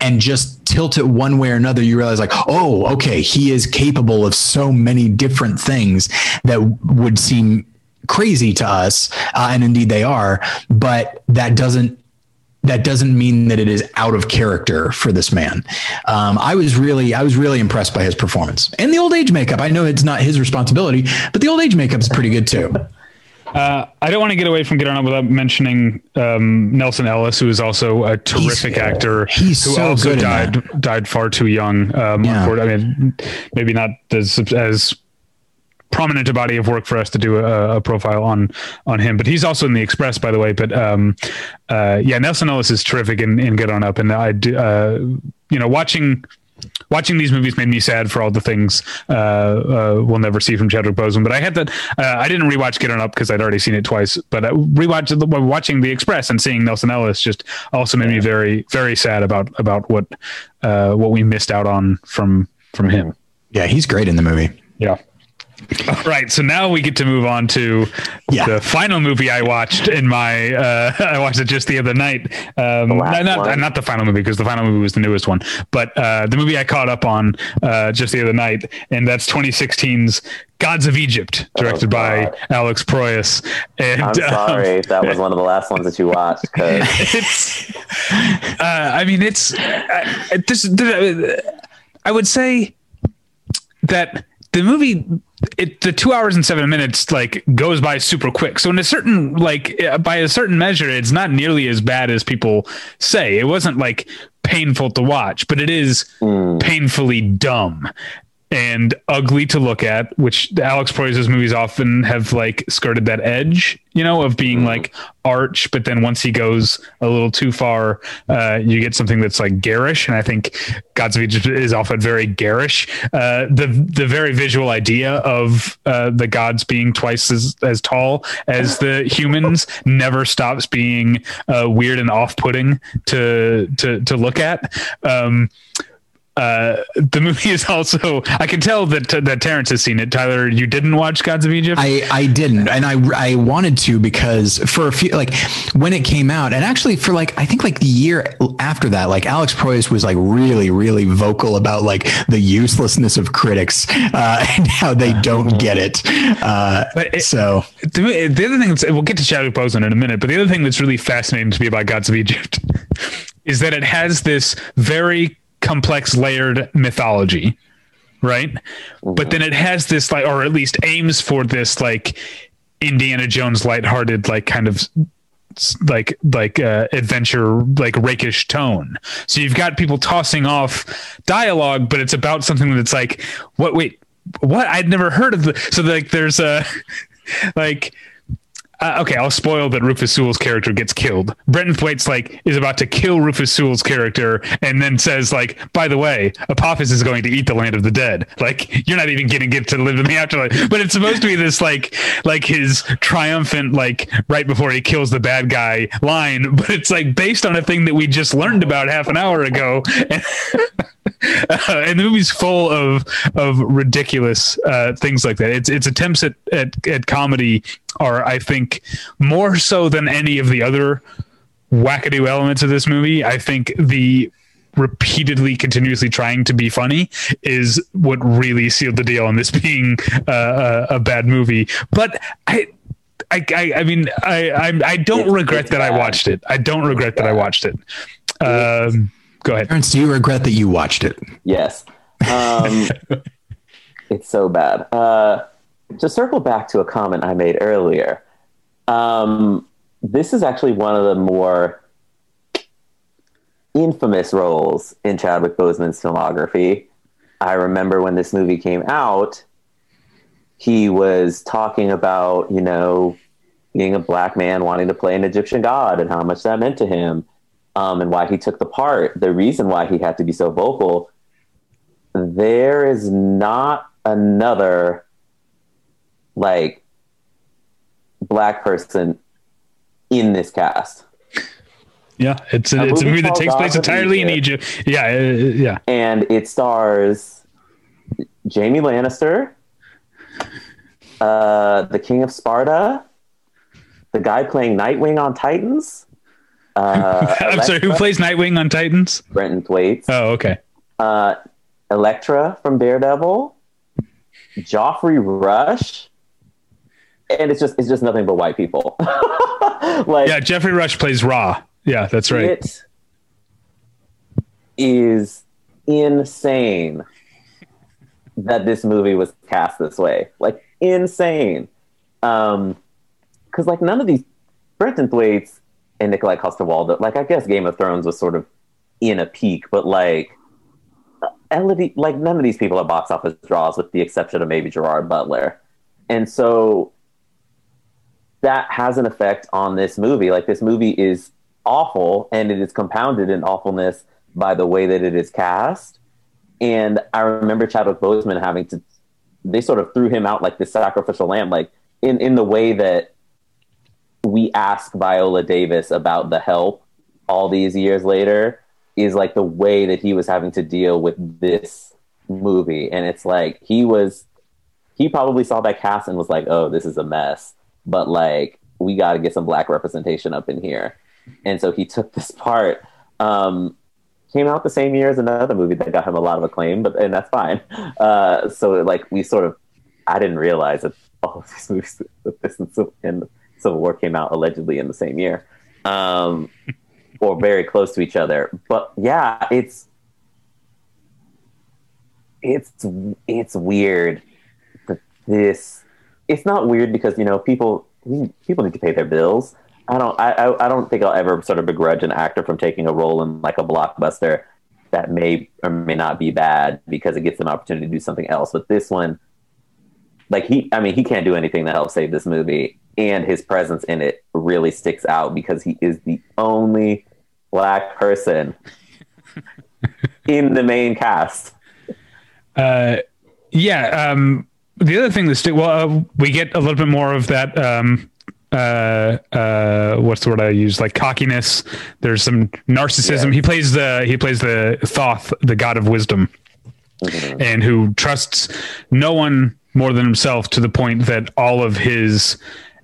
and just tilt it one way or another, you realize like, oh, okay, he is capable of so many different things that would seem crazy to us, uh, and indeed they are, but that doesn't that doesn't mean that it is out of character for this man. Um, I was really, I was really impressed by his performance and the old age makeup. I know it's not his responsibility, but the old age makeup is pretty good too. (laughs) Uh, I don't want to get away from Get On without mentioning um, Nelsan Ellis, who is also a terrific he's, actor. He's who so also died died far too young. Um, yeah. I mean, maybe not as as prominent a body of work for us to do a, a, profile on on him. But he's also in the Express, by the way. But um, uh, yeah, Nelsan Ellis is terrific in, in Get On Up, and I do, uh, you know, watching watching these movies made me sad for all the things uh, uh, we'll never see from Chadwick Boseman. But I had that. Uh, I didn't rewatch Get On Up because I'd already seen it twice. But I rewatched watching The Express and seeing Nelsan Ellis just also made me very very sad about about what uh, what we missed out on from from him. Yeah, he's great in the movie. Yeah. All (laughs) right, so now we get to move on to yeah. the final movie I watched in my. Uh, (laughs) I watched it just the other night. Um, not, not, not the final movie because the final movie was the newest one, but uh, the movie I caught up on uh, just the other night, and that's 2016's Gods of Egypt, directed oh, by Alex Proyas. And, I'm sorry, um, that was (laughs) one of the last ones that you watched. it's, uh, I mean, it's uh, this. I would say that the movie it the two hours and seven minutes like goes by super quick. So in a certain like by a certain measure, it's not nearly as bad as people say. It wasn't like painful to watch, but it is mm. painfully dumb and ugly to look at, which Alex Proyas' movies often have like skirted that edge, you know, of being mm like arch, but then once he goes a little too far, uh, you get something that's like garish. And I think Gods of Egypt is often very garish. Uh, the the very visual idea of uh, the gods being twice as, as tall as the humans never stops being uh, weird and off putting to to to look at. Um, uh, the movie is also. I can tell that that Terrence has seen it. Tyler, you didn't watch Gods of Egypt. I I didn't, and I I wanted to because for a few like when it came out, and actually for like I think like the year after that, like Alex Proyas was like really really vocal about like the uselessness of critics uh, (laughs) and how they don't get it. Uh, but it, so the, the other thing that's, we'll get to Chadwick Boseman in a minute, but the other thing that's really fascinating to me about Gods of Egypt (laughs) is that it has this very complex layered mythology right? Mm-hmm. but then it has this like or at least aims for this like indiana jones lighthearted like kind of like like uh, adventure like rakish tone. So you've got people tossing off dialogue but it's about something that's like what wait what? I'd never heard of the so like there's a (laughs) like uh, okay, I'll spoil that Rufus Sewell's character gets killed. Brenton Thwaites like is about to kill Rufus Sewell's character, and then says like, "By the way, Apophis is going to eat the land of the dead. Like, you're not even getting get to live in the afterlife." But it's supposed to be this like, like his triumphant like right before he kills the bad guy line, but it's like based on a thing that we just learned about half an hour ago. (laughs) uh, and the movie's full of of ridiculous uh, things like that. Its its attempts at, at at comedy are, I think, more so than any of the other wackadoo elements of this movie. I think the repeatedly continuously trying to be funny is what really sealed the deal on this being uh, a, a, bad movie but i I, I, I mean, I, I, I don't regret that. I watched it. I don't regret that I watched it. Um, Go ahead. Terrence, do you regret that you watched it? Yes. Um, (laughs) it's so bad. Uh, to circle back to a comment I made earlier, um, this is actually one of the more infamous roles in Chadwick Boseman's filmography. I remember when this movie came out, he was talking about, you know, being a black man wanting to play an Egyptian god and how much that meant to him um, and why he took the part, the reason why he had to be so vocal, there is not another like black person in this cast. Yeah, it's a, a it's a movie that takes place entirely in Egypt. Yeah, uh, yeah. And it stars Jamie Lannister, uh, the King of Sparta, the guy playing Nightwing on Titans, uh, (laughs) I'm sorry, who plays Nightwing on Titans? Brenton Thwaites. Oh, okay. Uh, Elektra from Daredevil, Geoffrey Rush, and it's just it's just nothing but white people. (laughs) like yeah, Geoffrey Rush plays Ra. Yeah, that's right. It is insane that this movie was cast this way. Like insane. Um, because like none of these Brenton Thwaites and Nikolaj Coster-Waldau. Like I guess Game of Thrones was sort of in a peak, but like Elodie, like none of these people are box office draws, with the exception of maybe Gerard Butler, and so that has an effect on this movie. Like this movie is awful, and it is compounded in awfulness by the way that it is cast. And I remember Chadwick Boseman having to, they sort of threw him out like the sacrificial lamb, like in, in the way that we ask Viola Davis about the help all these years later is like the way that he was having to deal with this movie. And it's like he was, he probably saw that cast and was like, oh, this is a mess. But like, we got to get some black representation up in here. And so he took this part. Um, came out the same year as another movie that got him a lot of acclaim, but and that's fine. Uh, so like we sort of, I didn't realize that all of these movies, this and, Civil War came out allegedly in the same year, um, (laughs) or very close to each other. But yeah, it's it's it's weird that this. It's not weird because you know people people need to pay their bills. I don't I, I don't think I'll ever sort of begrudge an actor from taking a role in like a blockbuster that may or may not be bad because it gets an opportunity to do something else. But this one, like he, I mean, he can't do anything to help save this movie, and his presence in it really sticks out because he is the only black person (laughs) in the main cast. Uh, yeah. Um, the other thing that stick well, uh, we get a little bit more of that. Um, uh, uh, what's the word I use? Like cockiness. There's some narcissism. Yeah. He plays the he plays the Thoth, the god of wisdom, mm-hmm. and who trusts no one more than himself to the point that all of his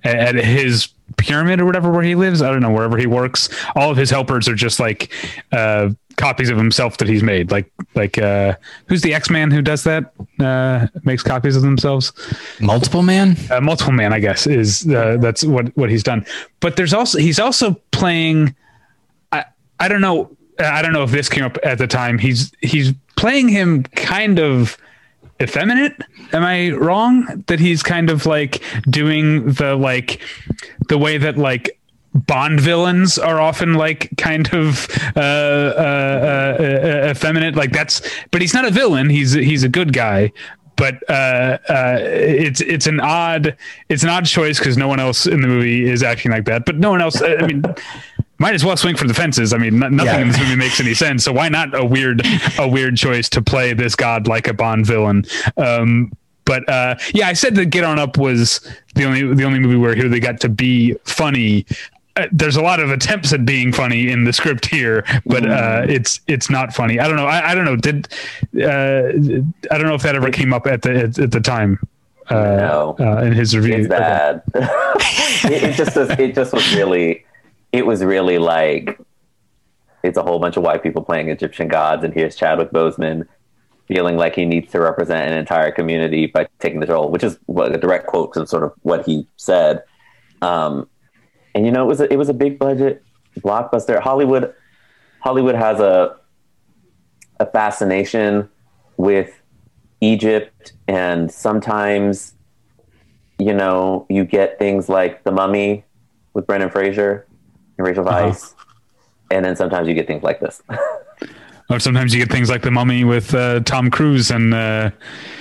at his pyramid or whatever where he lives. I don't know wherever he works. All of his helpers are just like uh, copies of himself that he's made. Like like uh, who's the x-man who does that? Uh, makes copies of themselves? Multiple man? Uh, multiple man i guess is uh, that's what what he's done. But there's also he's also playing i i don't know i don't know if this came up at the time. He's he's playing him kind of effeminate am i wrong that he's kind of like doing the like the way that like Bond villains are often like kind of uh, uh, uh, effeminate. Like that's, but he's not a villain. He's he's a good guy. But uh, uh, it's it's an odd it's an odd choice because no one else in the movie is acting like that. But no one else. I mean, might as well swing for the fences. I mean, nothing yeah. in this movie makes any sense. So why not a weird, a weird choice to play this god like a Bond villain? Um, but uh, yeah, I said that Get On Up was the only the only movie where here they got to be funny. Uh, there's a lot of attempts at being funny in the script here, but uh, mm. it's it's not funny. I don't know. I, I don't know. Did uh, I don't know if that ever came up at the at, at the time. Uh, no, uh, in his review, it's bad. (laughs) it, it just was, it just was really it was really like it's a whole bunch of white people playing Egyptian gods, and here's Chadwick Boseman feeling like he needs to represent an entire community by taking the role, which is what a direct quote from sort of what he said. Um, and you know, it was a, it was a big budget blockbuster. Hollywood Hollywood has a a fascination with Egypt, and sometimes you know you get things like The Mummy with Brendan Fraser and Rachel uh-huh. Uh-huh. and then sometimes you get things like this. (laughs) or sometimes you get things like the Mummy with uh, Tom Cruise and uh,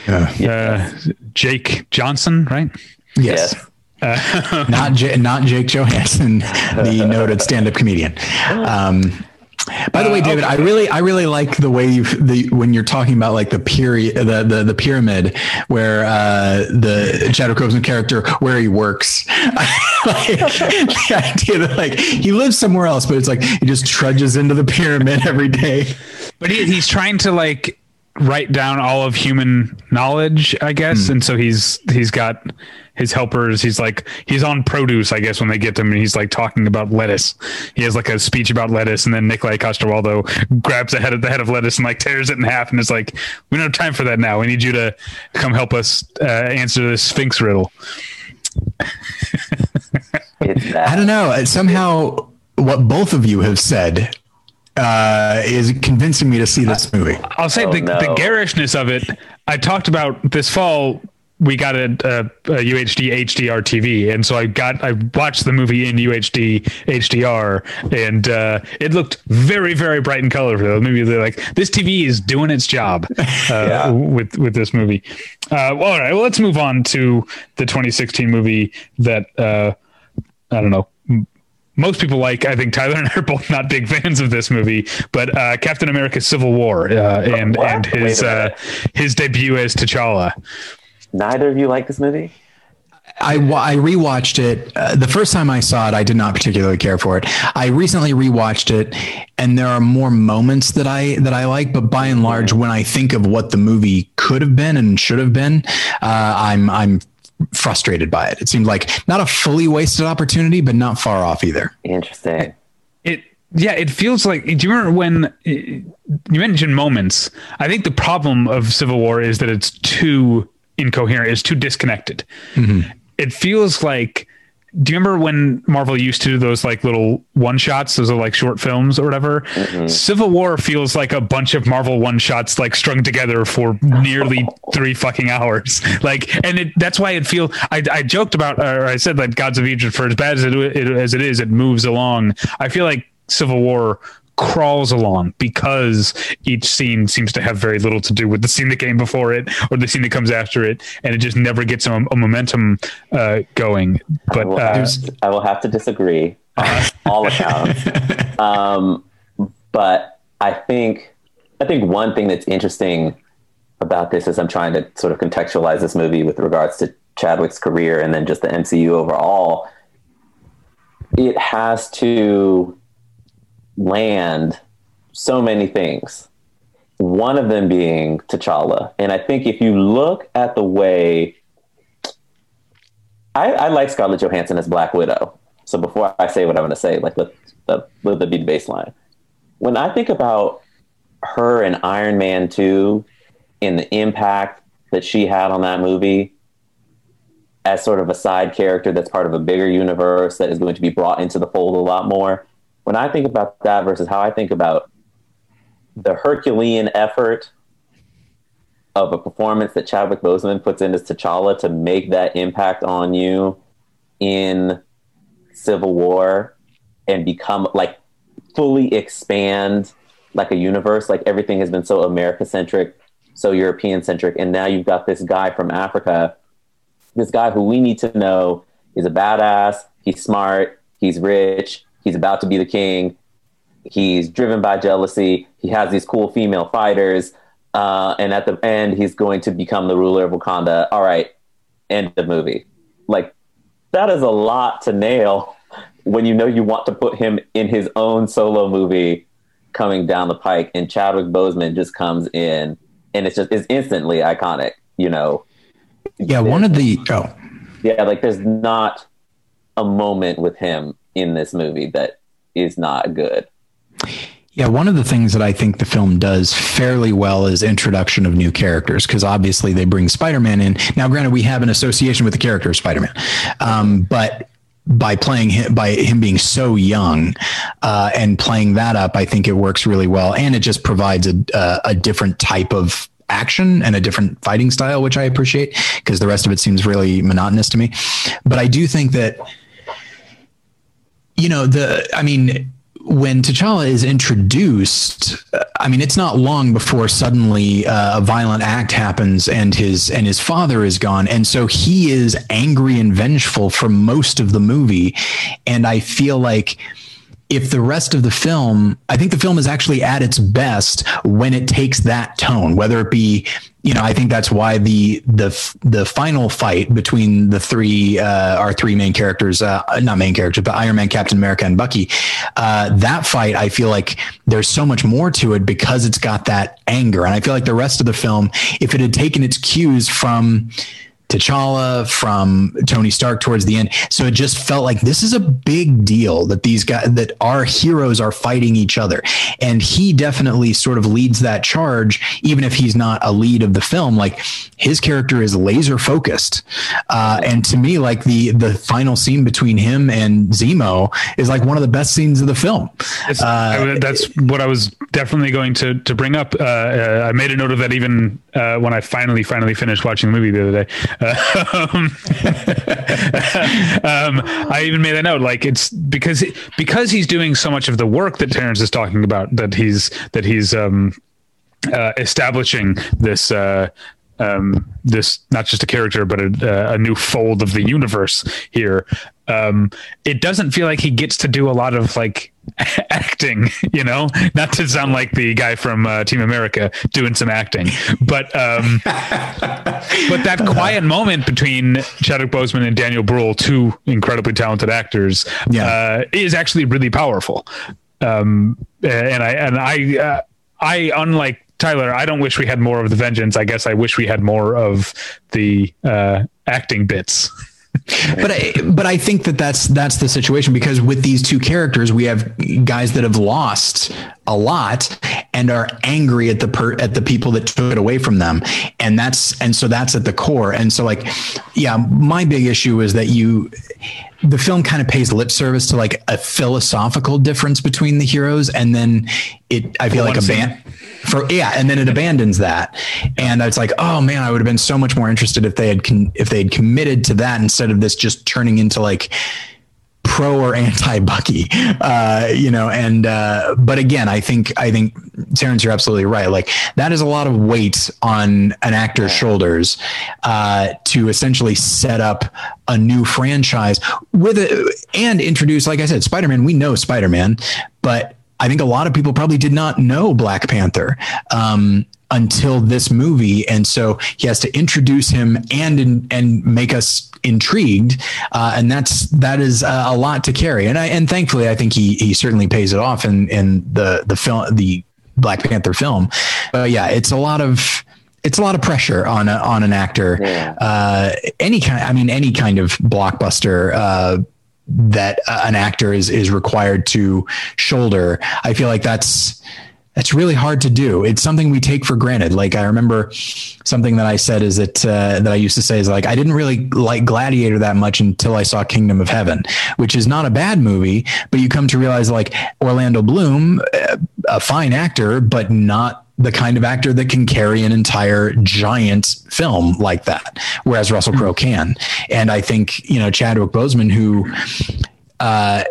yeah. uh, Jake Johnson, right? Yes. yes. Uh, (laughs) not J- not Jake Johannsen, the (laughs) noted stand-up comedian. Um, by the way, uh, David, okay. I really, I really like the way the when you're talking about like the period, the the, the pyramid where uh, the Chadwick Boseman character where he works. (laughs) like, the idea that like he lives somewhere else, but it's like he just trudges into the pyramid every day. But he, he's trying to like write down all of human knowledge, I guess, mm. and so he's he's got his helpers. He's like he's on produce, I guess, when they get to him, and he's like talking about lettuce. He has like a speech about lettuce, and then Nikolaj Coster-Waldau grabs the head of the head of lettuce and like tears it in half, and it's like we don't have time for that now. We need you to come help us uh, answer this Sphinx riddle. (laughs) I don't know. Somehow, what both of you have said uh, is convincing me to see this movie. I'll say oh, the, no. the garishness of it. I talked about this fall we got a, a, a, UHD HDR TV, and so I got I watched the movie in UHD HDR, and uh, it looked very very bright and colorful. Maybe they're like this TV is doing its job (laughs) uh, yeah. with with this movie. Uh, well, all right, well let's move on to the 2016 movie that uh, I don't know most people like. I think Tyler and I are both not big fans of this movie, but uh, Captain America: Civil War uh, and what? and his uh, his debut as T'Challa. Neither of you like this movie. I, I rewatched it. Uh, the first time I saw it, I did not particularly care for it. I recently rewatched it, and there are more moments that I that I like. But by and large, when I think of what the movie could have been and should have been, uh, I'm I'm frustrated by it. It seemed like not a fully wasted opportunity, but not far off either. Interesting. It yeah, it feels like. Do you remember when you mentioned moments? I think the problem of Civil War is that it's too incoherent. It's too disconnected. Mm-hmm it feels like do you remember when Marvel used to do those like little one shots? Those are like short films or whatever. Mm-hmm. Civil War feels like a bunch of Marvel one shots like strung together for nearly (laughs) three fucking hours. (laughs) Like, and it, that's why it feel. I, I joked about, or I said that Gods of Egypt, for as bad as it, it as it is, it moves along. I feel like Civil War crawls along because each scene seems to have very little to do with the scene that came before it or the scene that comes after it, and it just never gets a, a momentum uh, going. But I will, uh, I will, have to disagree on (laughs) all accounts. Um, but I think I think one thing that's interesting about this is I'm trying to sort of contextualize this movie with regards to Chadwick's career and then just the MCU overall. It has to land so many things. One of them being T'Challa. And I think if you look at the way I, I like Scarlett Johansson as Black Widow. So before I say what I'm going to say, like let, let, let be the baseline. When I think about her and Iron Man 2 and the impact that she had on that movie as sort of a side character that's part of a bigger universe that is going to be brought into the fold a lot more when I think about that versus how I think about the Herculean effort of a performance that Chadwick Boseman puts into T'Challa to make that impact on you in Civil War and become like fully expand like a universe, like everything has been so America centric, so European centric, and now you've got this guy from Africa, this guy who we need to know is a badass, he's smart, he's rich, He's about to be the king. He's driven by jealousy. He has these cool female fighters. Uh, and at the end, he's going to become the ruler of Wakanda. All right, end of movie. Like, that is a lot to nail when you know you want to put him in his own solo movie coming down the pike. And Chadwick Boseman just comes in and it's just it's instantly iconic, you know. Yeah, one of the oh. Yeah, like there's not a moment with him in this movie that is not good. Yeah, one of the things that I think the film does fairly well is introduction of new characters because obviously they bring Spider-Man in. Now, granted, we have an association with the character of Spider-Man, um, but by playing him by him being so young uh, and playing that up, I think it works really well, and it just provides a a, a different type of action and a different fighting style, which I appreciate because the rest of it seems really monotonous to me. But I do think that you know, the, I mean, when T'Challa is introduced, I mean, it's not long before suddenly uh, a violent act happens and his and his father is gone, and so he is angry and vengeful for most of the movie, and I feel like if the rest of the film, I think the film is actually at its best when it takes that tone, whether it be, you know, I think that's why the the the final fight between the three uh, our three main characters, uh, not main characters, but Iron Man, Captain America, and Bucky. Uh, that fight, I feel like there's so much more to it because it's got that anger, and I feel like the rest of the film, if it had taken its cues from T'Challa, from Tony Stark towards the end. So it just felt like this is a big deal that these guys, that our heroes are fighting each other. And he definitely sort of leads that charge, even if he's not a lead of the film. Like his character is laser focused. Uh, and to me, like the, the final scene between him and Zemo is like one of the best scenes of the film. Uh, that's what I was definitely going to, to bring up. Uh, uh, I made a note of that even uh, when I finally, finally finished watching the movie the other day um, (laughs) um, I even made a note like it's because because he's doing so much of the work that Terrence is talking about that he's that he's um, uh, establishing this uh, um, this not just a character but a, a, new fold of the universe here um, it doesn't feel like he gets to do a lot of like (laughs) acting, you know, not to sound like the guy from uh, Team America doing some acting, but um, (laughs) but that quiet moment between Chadwick Boseman and Daniel Bruhl, two incredibly talented actors, yeah. uh, is actually really powerful. Um, and I and I uh, I unlike Tyler, I don't wish we had more of the vengeance. I guess I wish we had more of the uh, acting bits. But I, but I think that that's that's the situation because with these two characters, we have guys that have lost a lot and are angry at the per, at the people that took it away from them, and that's and so that's at the core. And so like, yeah, my big issue is that you the film kind of pays lip service to like a philosophical difference between the heroes, and then it I feel like a band for yeah, and then it abandons that, and it's like oh man, I would have been so much more interested if they had con- if they had committed to that instead of this just turning into like pro or anti Bucky, uh, you know, and, uh, but again, I think, I think Terrence, you're absolutely right. Like that is a lot of weight on an actor's shoulders, uh, to essentially set up a new franchise with it and introduce, like I said, Spider-Man, we know Spider-Man, but I think a lot of people probably did not know Black Panther. Um, until this movie, and so he has to introduce him and and make us intrigued, uh, and that's that is a lot to carry. And I and thankfully, I think he he certainly pays it off in in the the film the Black Panther film. But yeah, it's a lot of it's a lot of pressure on a, on an actor. Yeah. Uh, any kind, I mean, any kind of blockbuster. Uh, that uh, an actor is is required to shoulder. I feel like that's that's really hard to do. It's something we take for granted. Like I remember something that I said is that uh, that I used to say is like I didn't really like Gladiator that much until I saw Kingdom of Heaven, which is not a bad movie, but you come to realize like Orlando Bloom, uh, a fine actor, but not the kind of actor that can carry an entire giant film like that, whereas Russell Crowe can. And I think you know Chadwick Boseman, who uh,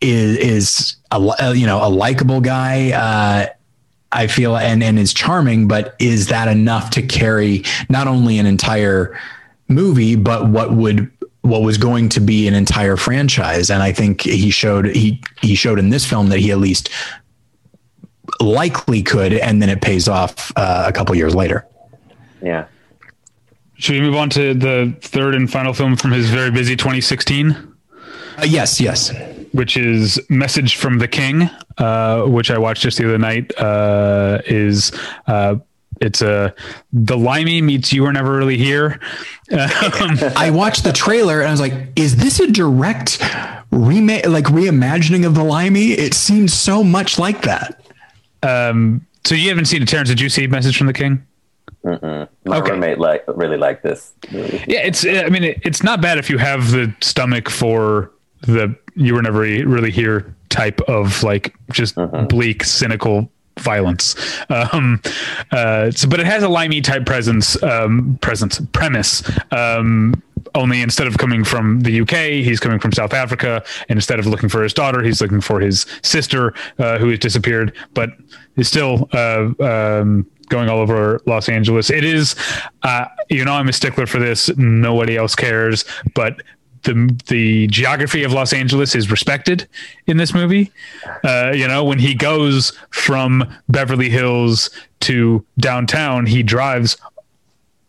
is is a you know a likable guy. Uh, I feel and and is charming, but is that enough to carry not only an entire movie, but what would what was going to be an entire franchise? And I think he showed he he showed in this film that he at least likely could, and then it pays off uh, a couple years later. Yeah. Should we move on to the third and final film from his very busy 2016? Uh, yes, yes which is Message from the King, uh, which I watched just the other night, uh, is uh, it's a the Limey meets You Were Never Really Here. Um, (laughs) I watched the trailer and I was like, is this a direct remake, like reimagining of the Limey? It seems so much like that. Um, so you haven't seen it, Terrence? Did you see Message from the King? Mm-mm. My okay. roommate like really like this movie. Yeah, it's. I mean, it, it's not bad if you have the stomach for the you were never really here type of like just uh-huh. bleak, cynical violence. Um, uh, so, but it has a limey type presence, um, presence premise. Um, only instead of coming from the UK, he's coming from South Africa, and instead of looking for his daughter, he's looking for his sister uh, who has disappeared, but is still uh, um, going all over Los Angeles. It is, uh, you know, I'm a stickler for this. Nobody else cares, but the the geography of Los Angeles is respected in this movie. Uh, you know, when he goes from Beverly Hills to downtown, he drives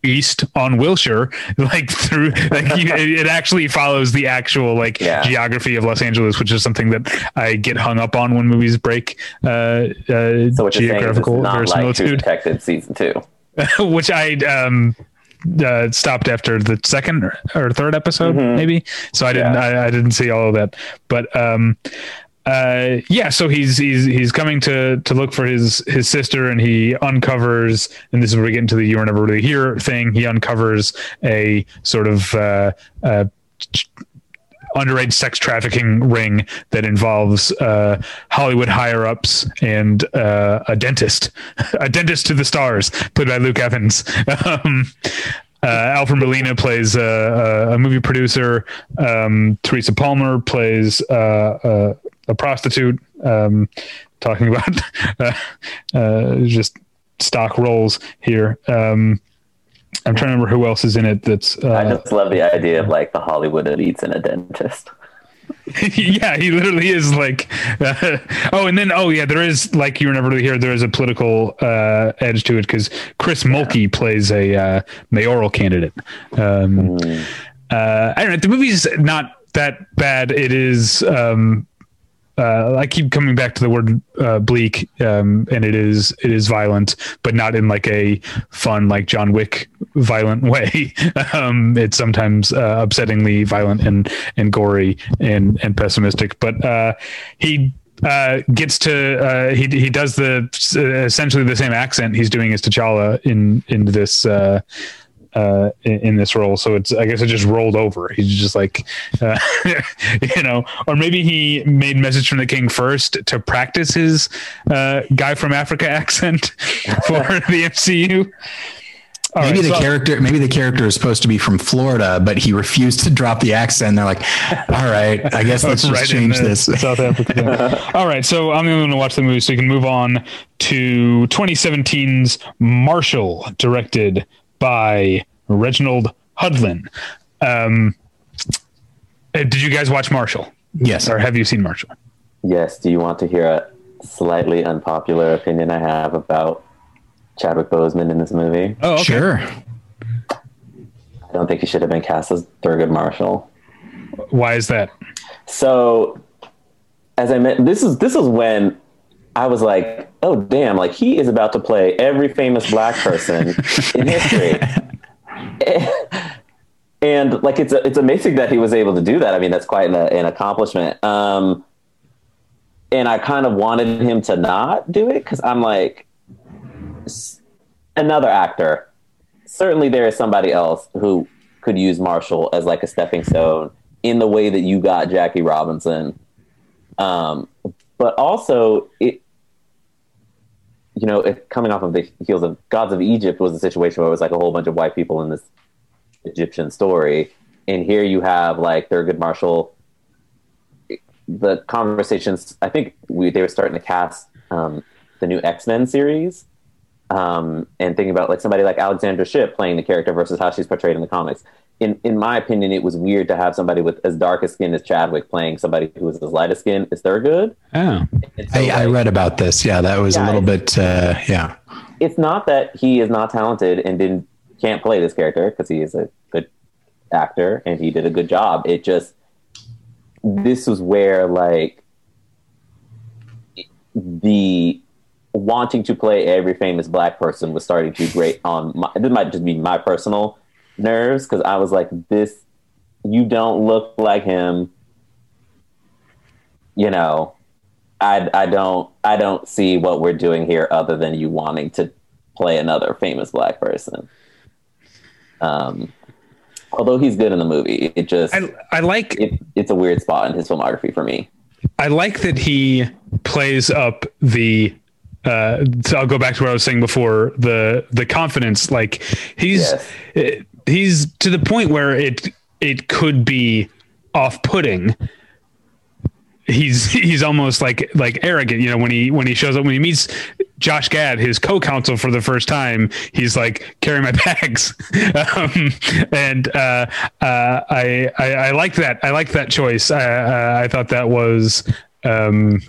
east on Wilshire, (laughs) like through like (laughs) it actually follows the actual like yeah. geography of Los Angeles, which is something that I get hung up on when movies break uh, uh so geographical verisimilitude. Like Detective season two, (laughs) which I um uh, stopped after the second or third episode, mm-hmm. maybe. So I didn't, yeah. I, I, didn't see all of that, but, um, uh, yeah, so he's, he's, he's coming to, to look for his, his sister and he uncovers, and this is where we get into the, you were never really here thing. He uncovers a sort of, uh, uh, underage sex trafficking ring that involves uh, Hollywood higher ups and uh, a dentist, (laughs) a dentist to the stars, played by Luke Evans. (laughs) Um, uh, Alfred Molina plays a, a movie producer. Um, Teresa Palmer plays uh, a prostitute. Um, talking about (laughs) uh, uh, just stock roles here. Um, I'm trying to remember who else is in it. That's uh, I just love the idea of like the Hollywood elites and a dentist. (laughs) yeah, he literally is like. Uh, oh, and then oh yeah, there is like you remember here. There is a political uh, edge to it because Chris Mulkey plays a uh, mayoral candidate. Um, mm. I don't know. The movie's not that bad. It is. Um, uh, I keep coming back to the word uh, bleak, um, and it is it is violent, but not in like a fun like John Wick violent (laughs) way. um, it's sometimes uh, upsettingly violent and and gory and and pessimistic. But uh, he uh, gets to uh, he he does the essentially the same accent he's doing as T'Challa in in this uh, in, in, this role. So it's, I guess it just rolled over. He's just like, uh, (laughs) you know, or maybe he made Message from the King first to practice his uh, guy from Africa (laughs) accent for (laughs) the MCU. All maybe right, the so, character, maybe the character is supposed to be from Florida, but he refused to drop the accent. They're like, "All right, I guess let's just change this." South Africa. All right, so I'm the only one to watch the movie, so we can move on to 2017's Marshall, directed by Reginald Hudlin. Um, uh, did you guys watch Marshall? Yes. Or have you seen Marshall? Yes. Do you want to hear a slightly unpopular opinion I have about Chadwick Boseman in this movie? Oh, okay. sure. I don't think he should have been cast as Thurgood Marshall. Why is that? So, as I meant, this is this is when I was like, oh damn, like he is about to play every famous black person in history. (laughs) and like it's it's amazing that he was able to do that. I mean, that's quite an, an accomplishment. Um, and I kind of wanted him to not do it because I'm like another actor. Certainly, there is somebody else who could use Marshall as like a stepping stone in the way that you got Jackie Robinson. Um, but also, it you know, it, coming off of the heels of Gods of Egypt was a situation where it was like a whole bunch of white people in this Egyptian story, and here you have like Thurgood Marshall. The conversations, I think we they were starting to cast um, the new X Men series, um, and thinking about like somebody like Alexandra Shipp playing the character versus how she's portrayed in the comics. In in my opinion, it was weird to have somebody with as dark a skin as Chadwick playing somebody who was as light a skin as Thurgood. Oh, so, I, like, I, read about this. Yeah, that was yeah, a little bit. Uh, yeah, it's not that he is not talented and didn't can't play this character because he is a good actor and he did a good job. It just this was where like the wanting to play every famous black person was starting to grate on my, this might just be my personal nerves because I was like this you don't look like him you know I, I don't I don't see what we're doing here other than you wanting to play another famous black person um, although he's good in the movie, it just I, I like it, it's a weird spot in his filmography for me. I like that he plays up the uh, so I'll go back to what I was saying before the the confidence. Like he's yes. Eh, he's to the point where it it could be off putting he's he's almost like like arrogant you know when he when he shows up when he meets Josh Gad his co-counsel for the first time he's like carry my (laughs) bags. Um, and uh, uh, I, I I like that I like that choice. I uh, I thought that was um,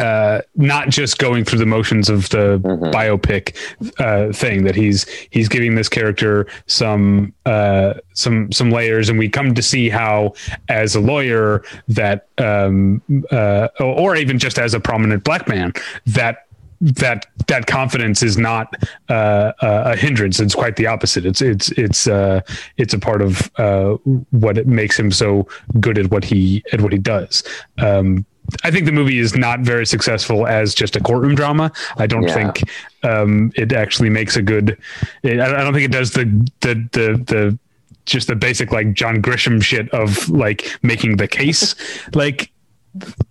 uh, not just going through the motions of the mm-hmm. biopic uh, thing that he's he's giving this character some uh, some some layers, and we come to see how, as a lawyer, that um, uh, or even just as a prominent black man, that that that confidence is not uh, a hindrance. It's quite the opposite. It's it's it's uh, it's a part of uh, what it makes him so good at what he at what he does. Um, I think the movie is not very successful as just a courtroom drama. I don't yeah. think um, it actually makes a good. It, I don't think it does the the the the just the basic like John Grisham shit of like making the case like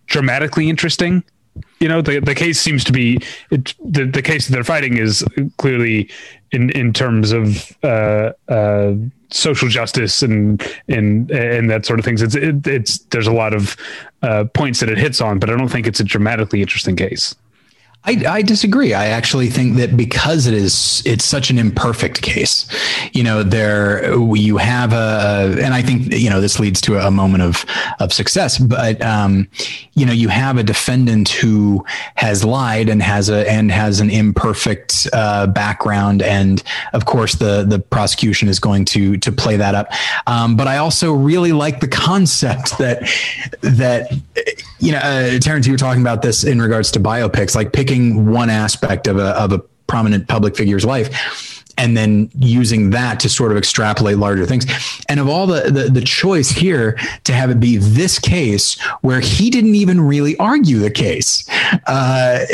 dramatically interesting. You know, the the case seems to be it, the the case that they're fighting is clearly in in terms of uh, uh, social justice and and and that sort of things. It's it, it's there's a lot of uh, points that it hits on, but I don't think it's a dramatically interesting case. I, I, disagree. I actually think that because it is, it's such an imperfect case. You know, there you have a, and I think you know this leads to a moment of of success. But um, you know, you have a defendant who has lied and has a and has an imperfect uh, background, and of course the the prosecution is going to to play that up. Um, but I also really like the concept that that you know, uh, Terrence, you were talking about this in regards to biopics, like one aspect of a of a prominent public figure's life and then using that to sort of extrapolate larger things. And of all the, the, the choice here to have it be this case where he didn't even really argue the case, uh,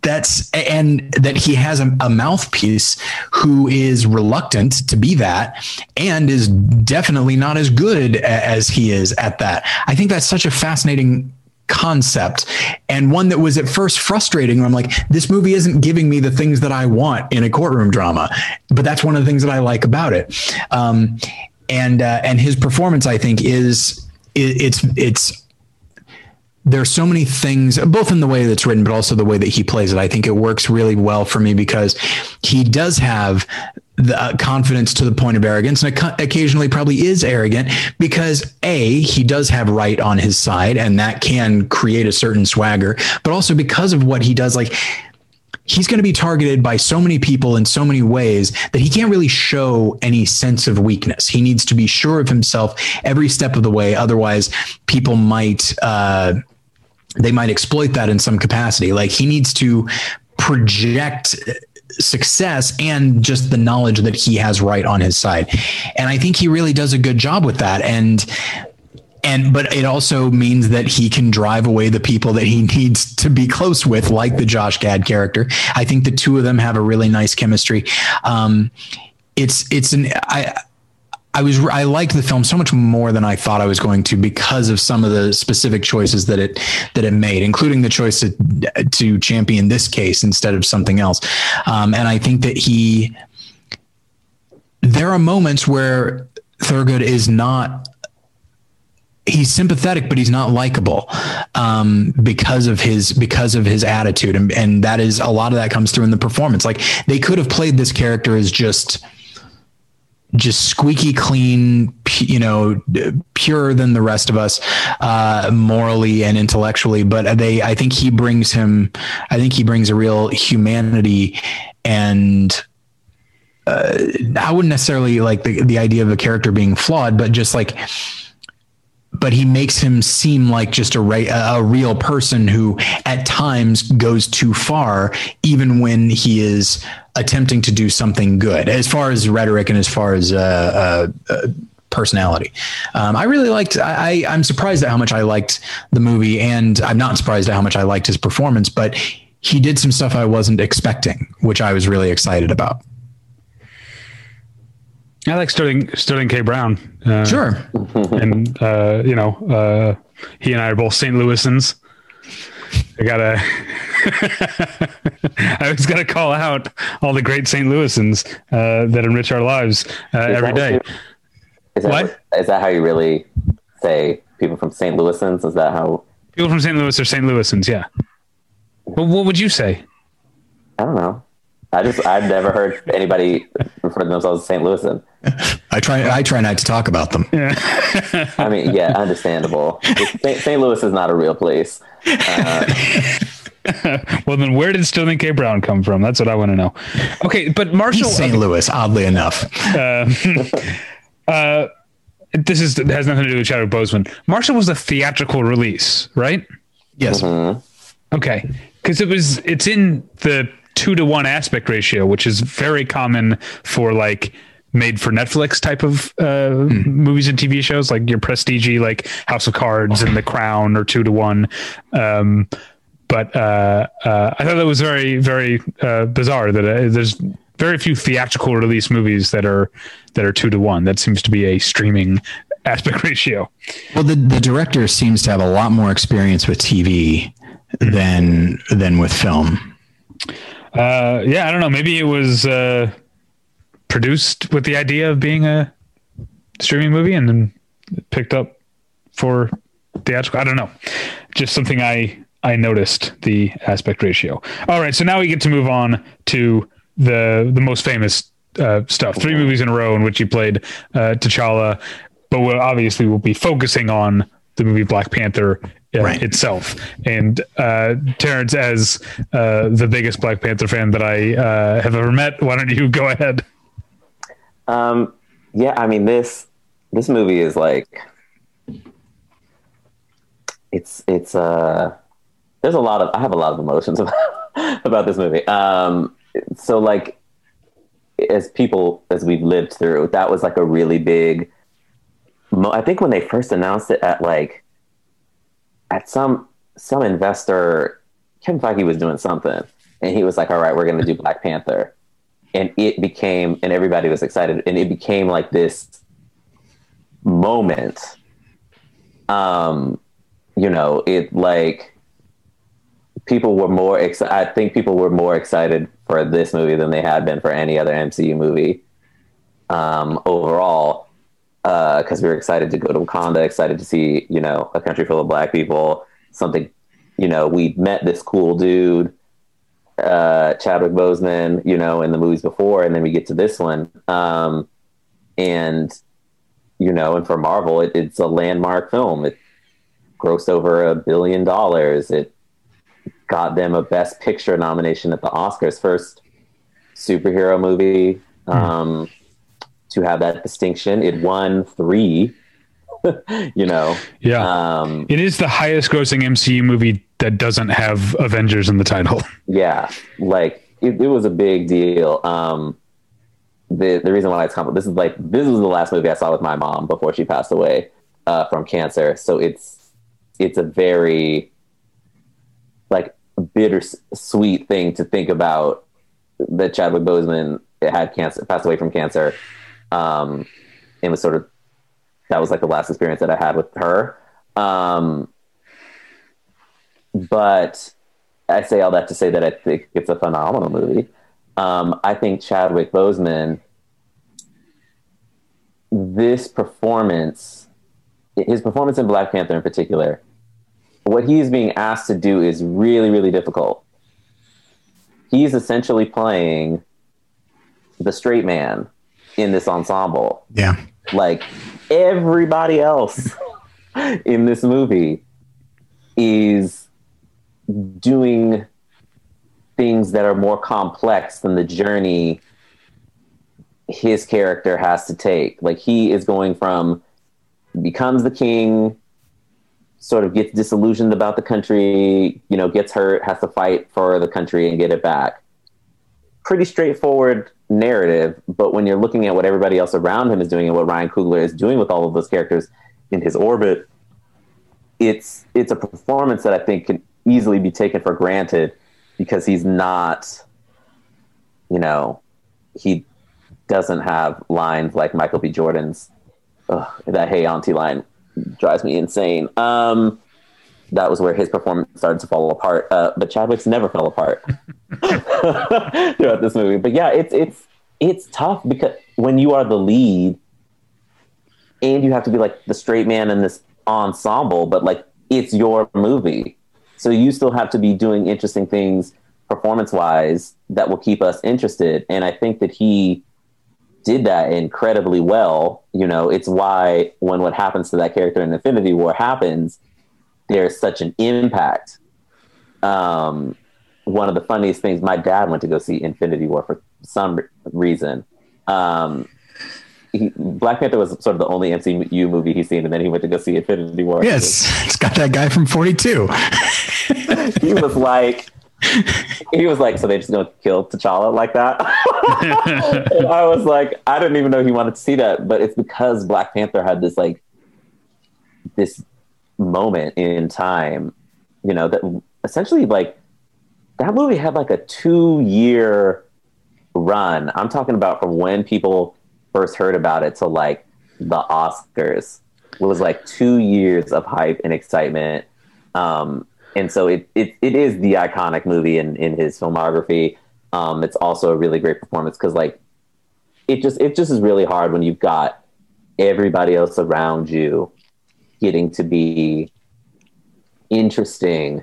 that's and that he has a, a mouthpiece who is reluctant to be that and is definitely not as good as he is at that. I think that's such a fascinating concept and one that was at first frustrating. I'm like, this movie isn't giving me the things that I want in a courtroom drama, but that's one of the things that I like about it. Um, and uh, and his performance, I think, is it, it's it's there's so many things, both in the way that's written, but also the way that he plays it. I think it works really well for me because he does have the uh, confidence to the point of arrogance and occasionally probably is arrogant because a he does have right on his side and that can create a certain swagger but also because of what he does like he's going to be targeted by so many people in so many ways that he can't really show any sense of weakness. He needs to be sure of himself every step of the way. Otherwise, people might, uh, they might exploit that in some capacity. Like he needs to project success and just the knowledge that he has right on his side. And I think he really does a good job with that. And and but it also means that he can drive away the people that he needs to be close with, like the Josh Gad character. I think the two of them have a really nice chemistry. Um, it's it's an I I was I liked the film so much more than I thought I was going to because of some of the specific choices that it that it made, including the choice to to champion this case instead of something else. Um, and I think that he there are moments where Thurgood is not he's sympathetic, but he's not likable um, because of his because of his attitude, and and that is a lot of that comes through in the performance. Like they could have played this character as just just squeaky clean, you know, purer than the rest of us, uh, morally and intellectually. But they, I think he brings him, I think he brings a real humanity and, uh, I wouldn't necessarily like the, the idea of a character being flawed, but just like, but he makes him seem like just a, a real person who at times goes too far, even when he is attempting to do something good as far as rhetoric and as far as uh, uh, uh, personality. Um, I really liked. I, I'm surprised at how much I liked the movie, and I'm not surprised at how much I liked his performance. But he did some stuff I wasn't expecting, which I was really excited about. I like Sterling Sterling K. Brown. Uh, sure, and uh, you know, uh, he and I are both St. Louisans. I gotta. (laughs) I was gonna call out all the great St. Louisans uh, that enrich our lives uh, every day. You, is that, what is that? How you really say people from St. Louisans? Is that how people from St. Louis are St. Louisans? Yeah. But what would you say? I don't know. I just I've never heard anybody refer to themselves as St. Louisan. (laughs) I try I try not to talk about them. Yeah. I mean, yeah, understandable. St. Louis is not a real place. Uh, (laughs) well, then where did Sterling K. Brown come from? That's what I want to know. Okay, but Marshall St. Louis, oddly enough. Uh, (laughs) uh, this is has nothing to do with Chadwick Boseman. Marshall was a theatrical release, right? Yes. Mm-hmm. Okay, because it was it's in the two to one aspect ratio, which is very common for like made for Netflix type of uh, mm. movies and TV shows, like your prestige, like House of Cards and The Crown, or two to one. Um, but uh, uh, I thought that was very, very uh, bizarre that uh, there's very few theatrical release movies that are that are two to one. That seems to be a streaming aspect (laughs) ratio. Well, the the director seems to have a lot more experience with TV hmm. than than with film. Uh, yeah, I don't know. Maybe it was uh, produced with the idea of being a streaming movie and then picked up for theatrical. I don't know. Just something I I noticed the aspect ratio. All right, so now we get to move on to the the most famous uh, stuff. Three movies in a row in which he played uh, T'Challa, but we'll obviously we'll be focusing on the movie Black Panther uh, right. itself. And uh, Terrence, as uh, the biggest Black Panther fan that I uh, have ever met, why don't you go ahead? Um, yeah, I mean this this movie is like it's it's uh there's a lot of I have a lot of emotions (laughs) about about this movie. Um, so like as people as we've lived through, that was like a really big. I think when they first announced it at like at some some investor, Kevin Feige was doing something, and he was like, "All right, we're going to do Black Panther," and it became, and everybody was excited, and it became like this moment. Um, you know, it like people were more excited. I think people were more excited for this movie than they had been for any other MCU movie um, overall. Because uh, we were excited to go to Wakanda, excited to see you know a country full of black people. Something, you know, we met this cool dude, uh, Chadwick Boseman, you know, in the movies before, and then we get to this one, um, and you know, and for Marvel, it, it's a landmark film. It grossed over a billion dollars. It got them a Best Picture nomination at the Oscars, first superhero movie hmm. um, to have that distinction. It won three. (laughs) you know, yeah, um, it is the highest grossing MCU movie that doesn't have Avengers in the title. (laughs) Yeah, like it, it was a big deal. Um, the the reason why it's complicated. This is like this was the last movie I saw with my mom before she passed away uh, from cancer. So it's it's a very like bittersweet thing to think about that Chadwick Boseman had cancer, passed away from cancer, um, was sort of that was like the last experience that I had with her. Um, but I say all that to say that I think it's a phenomenal movie. Um, I think Chadwick Boseman, this performance, his performance in Black Panther in particular, what he's being asked to do is really, really difficult. He's essentially playing the straight man in this ensemble. Yeah. Like everybody else in this movie is doing things that are more complex than the journey his character has to take. Like he is going from becomes the king sort of gets disillusioned about the country, you know, gets hurt, has to fight for the country and get it back. Pretty straightforward narrative, but when you're looking at what everybody else around him is doing and what Ryan Coogler is doing with all of those characters in his orbit, it's it's a performance that I think can easily be taken for granted because he's not, you know, he doesn't have lines like Michael B. Jordan's ugh, that "Hey Auntie" line drives me insane. Um, that was where his performance started to fall apart. Uh, but Chadwick's never fell apart (laughs) throughout this movie. But yeah, it's it's it's tough because when you are the lead and you have to be like the straight man in this ensemble, but like it's your movie. So you still have to be doing interesting things performance wise that will keep us interested. And I think that he did that incredibly well. You know, it's why when what happens to that character in Infinity War happens, there's such an impact. Um, one of the funniest things, my dad went to go see Infinity War for some reason. Um, he, Black Panther was sort of the only MCU movie he's seen, and then he went to go see Infinity War. Yes, (laughs) it's got that guy from 42. (laughs) he was like, he was like, so they just gonna kill T'Challa like that? (laughs) and I was like, I didn't even know he wanted to see that, but it's because Black Panther had this like this moment in time, you know, that essentially like that movie had like a two year run. I'm talking about from when people first heard about it to like the Oscars. It was like two years of hype and excitement. Um, and so it, it, it is the iconic movie in, in his filmography. Um, it's also a really great performance because like it just it just is really hard when you've got everybody else around you getting to be interesting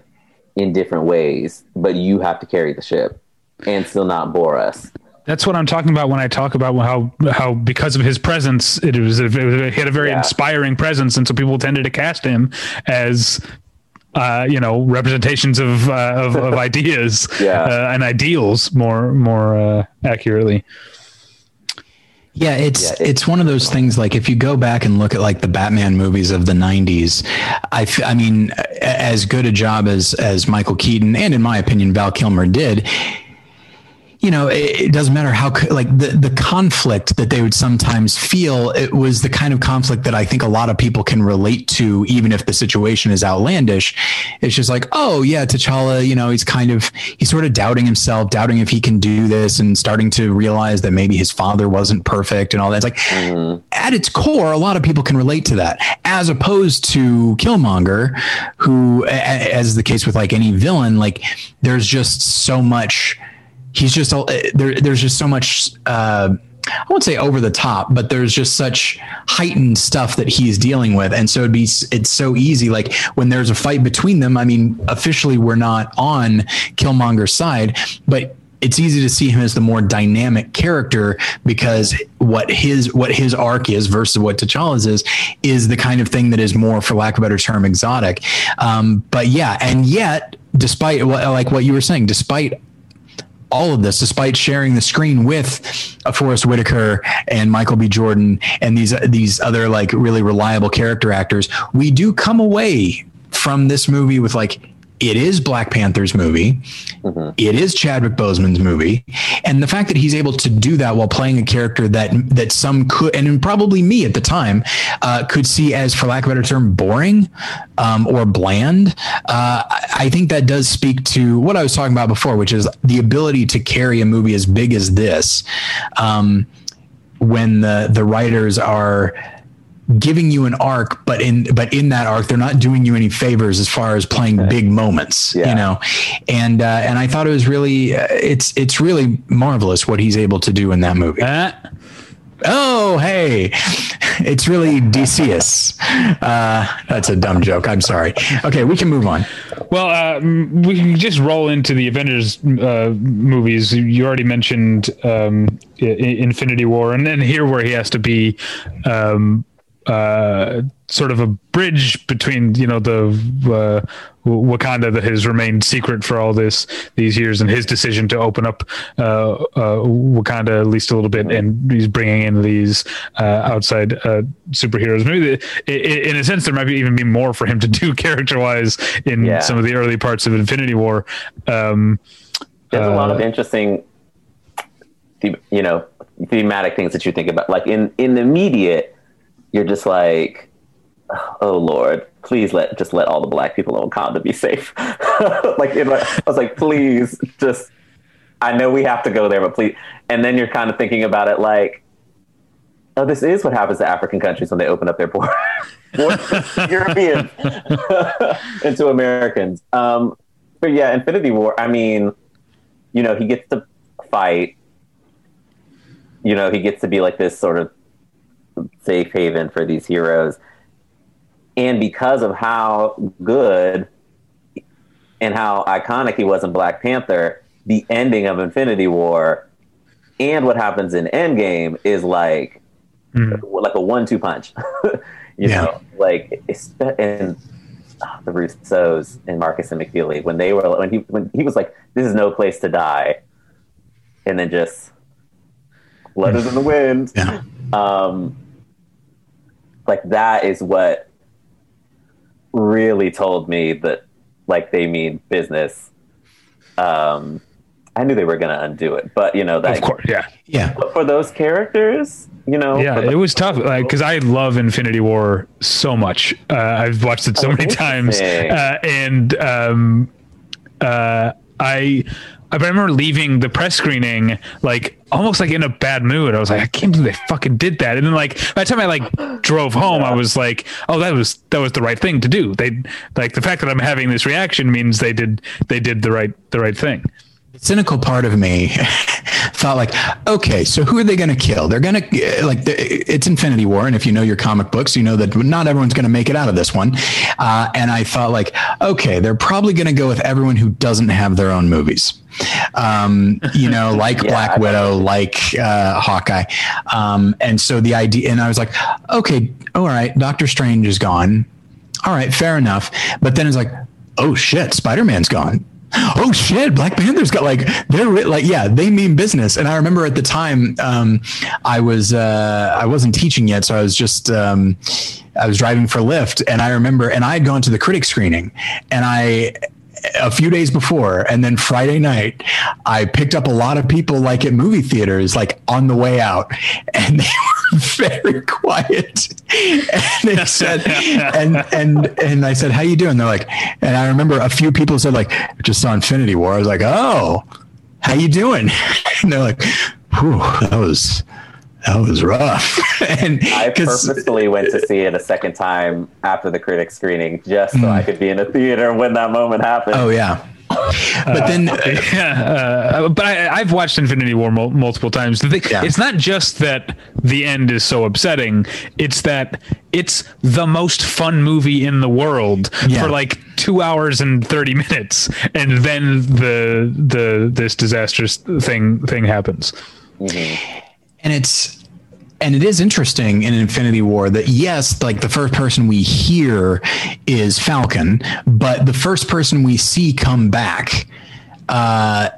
in different ways, but you have to carry the ship and still not bore us. That's what I'm talking about when I talk about how how because of his presence, it was, it was he had a very yeah. inspiring presence, and so people tended to cast him as uh, you know representations of uh, of, of, (laughs) ideas yeah. uh, and ideals more more uh, accurately. Yeah, it's yeah, it, it's one of those things. Like if you go back and look at like the Batman movies of the '90s, I, f- I mean, as good a job as as Michael Keaton and in my opinion Val Kilmer did, you know, it, it, doesn't matter how like the the conflict that they would sometimes feel. It was the kind of conflict that I think a lot of people can relate to, even if the situation is outlandish. It's just like, oh yeah, T'Challa, you know, he's kind of he's sort of doubting himself, doubting if he can do this, and starting to realize that maybe his father wasn't perfect and all that. It's like mm-hmm. at its core, a lot of people can relate to that, as opposed to Killmonger, who, as the case with like any villain, like there's just so much he's just there. There's just so much. Uh, I won't say over the top, but there's just such heightened stuff that he's dealing with, and so it'd be it's so easy. Like when there's a fight between them, I mean, officially we're not on Killmonger's side, but it's easy to see him as the more dynamic character because what his what his arc is versus what T'Challa's is is the kind of thing that is more, for lack of a better term, exotic. Um, but yeah, and yet, despite like what you were saying, despite all of this, despite sharing the screen with uh, a Forest Whitaker and Michael B. Jordan and these uh, these other like really reliable character actors, we do come away from this movie with like it is Black Panther's movie. Mm-hmm. It is Chadwick Boseman's movie, and the fact that he's able to do that while playing a character that that some could, and probably me at the time, uh, could see as, for lack of a better term, boring um, or bland. Uh, I think that does speak to what I was talking about before, which is the ability to carry a movie as big as this. Um, when the the writers are giving you an arc, but in but in that arc, they're not doing you any favors as far as playing okay. big moments, yeah. you know. And uh, and I thought it was really uh, it's it's really marvelous what he's able to do in that movie. Uh, oh, hey, it's really Decius. Uh, that's a dumb joke. I'm sorry. Okay, we can move on. Well, uh, we can just roll into the Avengers uh, movies. You already mentioned um, Infinity War, and then here where he has to be um, uh, sort of a bridge between you know the uh, Wakanda that has remained secret for all this these years, and his decision to open up uh, uh, Wakanda at least a little bit, and he's bringing in these uh, outside uh, superheroes. Maybe the, in a sense, there might be even be more for him to do (laughs) character wise in yeah. some of the early parts of Infinity War. Um, There's a lot of interesting, you know, thematic things that you think about, like in in the immediate you're just like, oh Lord, please let just let all the black people in Wakanda be safe. (laughs) like I was like, please just I know we have to go there, but please and then you're kind of thinking about it like, oh, this is what happens to African countries when they open up their borders (laughs) Europeans (laughs) into Americans. Um, but yeah, Infinity War, I mean, you know, he gets to fight. You know, he gets to be like this sort of safe haven for these heroes. And because of how good and how iconic he was in Black Panther, the ending of Infinity War and what happens in Endgame is like mm. like a one-two punch. (laughs) you yeah. know, like and oh, the Russos and Markus and McFeely when they were when he when he was like, "This is no place to die," and then just letters in the wind. Yeah. Um, like that is what really told me that like they mean business. Um, I knew they were going to undo it, but you know that. Of course, yeah, yeah. But for those characters, you know, yeah, the, it was tough. Like because I love Infinity War so much. Uh, I've watched it so oh, many times, uh, and um, uh, I I remember leaving the press screening like almost like in a bad mood. I was like, I can't believe they fucking did that. And then like by the time I like drove home, yeah. I was like, oh, that was that was the right thing to do. They like the fact that I'm having this reaction means they did they did the right the right thing. The cynical part of me (laughs) thought like, okay, so who are they going to kill? They're going to like it's Infinity War, and if you know your comic books, you know that not everyone's going to make it out of this one. Uh, and I thought like, okay, they're probably going to go with everyone who doesn't have their own movies. Um, you know, (laughs) like yeah, Black Widow, like uh, Hawkeye. Um, and so the idea, and I was like, okay, all right, Doctor Strange is gone. All right, fair enough. But then it's like, oh shit, Spider Man's gone oh shit black panther's got like they're like yeah they mean business. And i remember at the time um, i was uh, i wasn't teaching yet so i was just um, i was driving for lyft and i remember and i had gone to the critic screening and i a few days before and then friday night i picked up a lot of people like at movie theaters like on the way out (laughs) and they were (laughs) very quiet and they said and and and i said how you doing they're like and i remember a few people said like just saw infinity war i was like oh how you doing (laughs) and they're like Whew, that was that was rough. (laughs) and I purposefully went to see it a second time after the critic screening just so mm. I could be in a theater when that moment happened. Oh yeah. But then, uh, yeah, (laughs) uh, but I, have watched Infinity War mul- multiple times. Thing, yeah. It's not just that the end is so upsetting; it's that it's the most fun movie in the world yeah. for like two hours and thirty minutes, and then the the this disastrous thing thing happens. Mm-hmm and it's and it is interesting in Infinity War that yes, like the first person we hear is Falcon, but the first person we see come back, uh,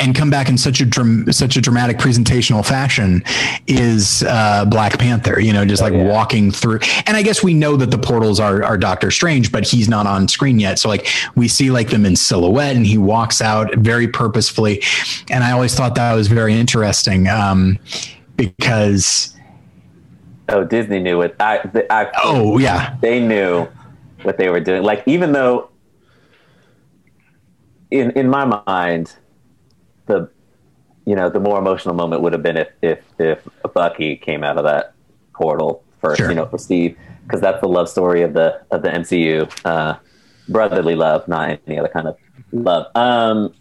and come back in such a dram- such a dramatic presentational fashion is uh, Black Panther. You know, just like oh, yeah. walking through. And I guess we know that the portals are are Doctor Strange, but he's not on screen yet. So like we see like them in silhouette, and he walks out very purposefully. And I always thought that was very interesting. Um, because oh disney knew it I, I, oh yeah. They knew what they were doing. Like even though in in my mind the you know the more emotional moment would have been if if if bucky came out of that portal first sure. you know for steve because that's the love story of the of the mcu uh, brotherly love not any other kind of love. Um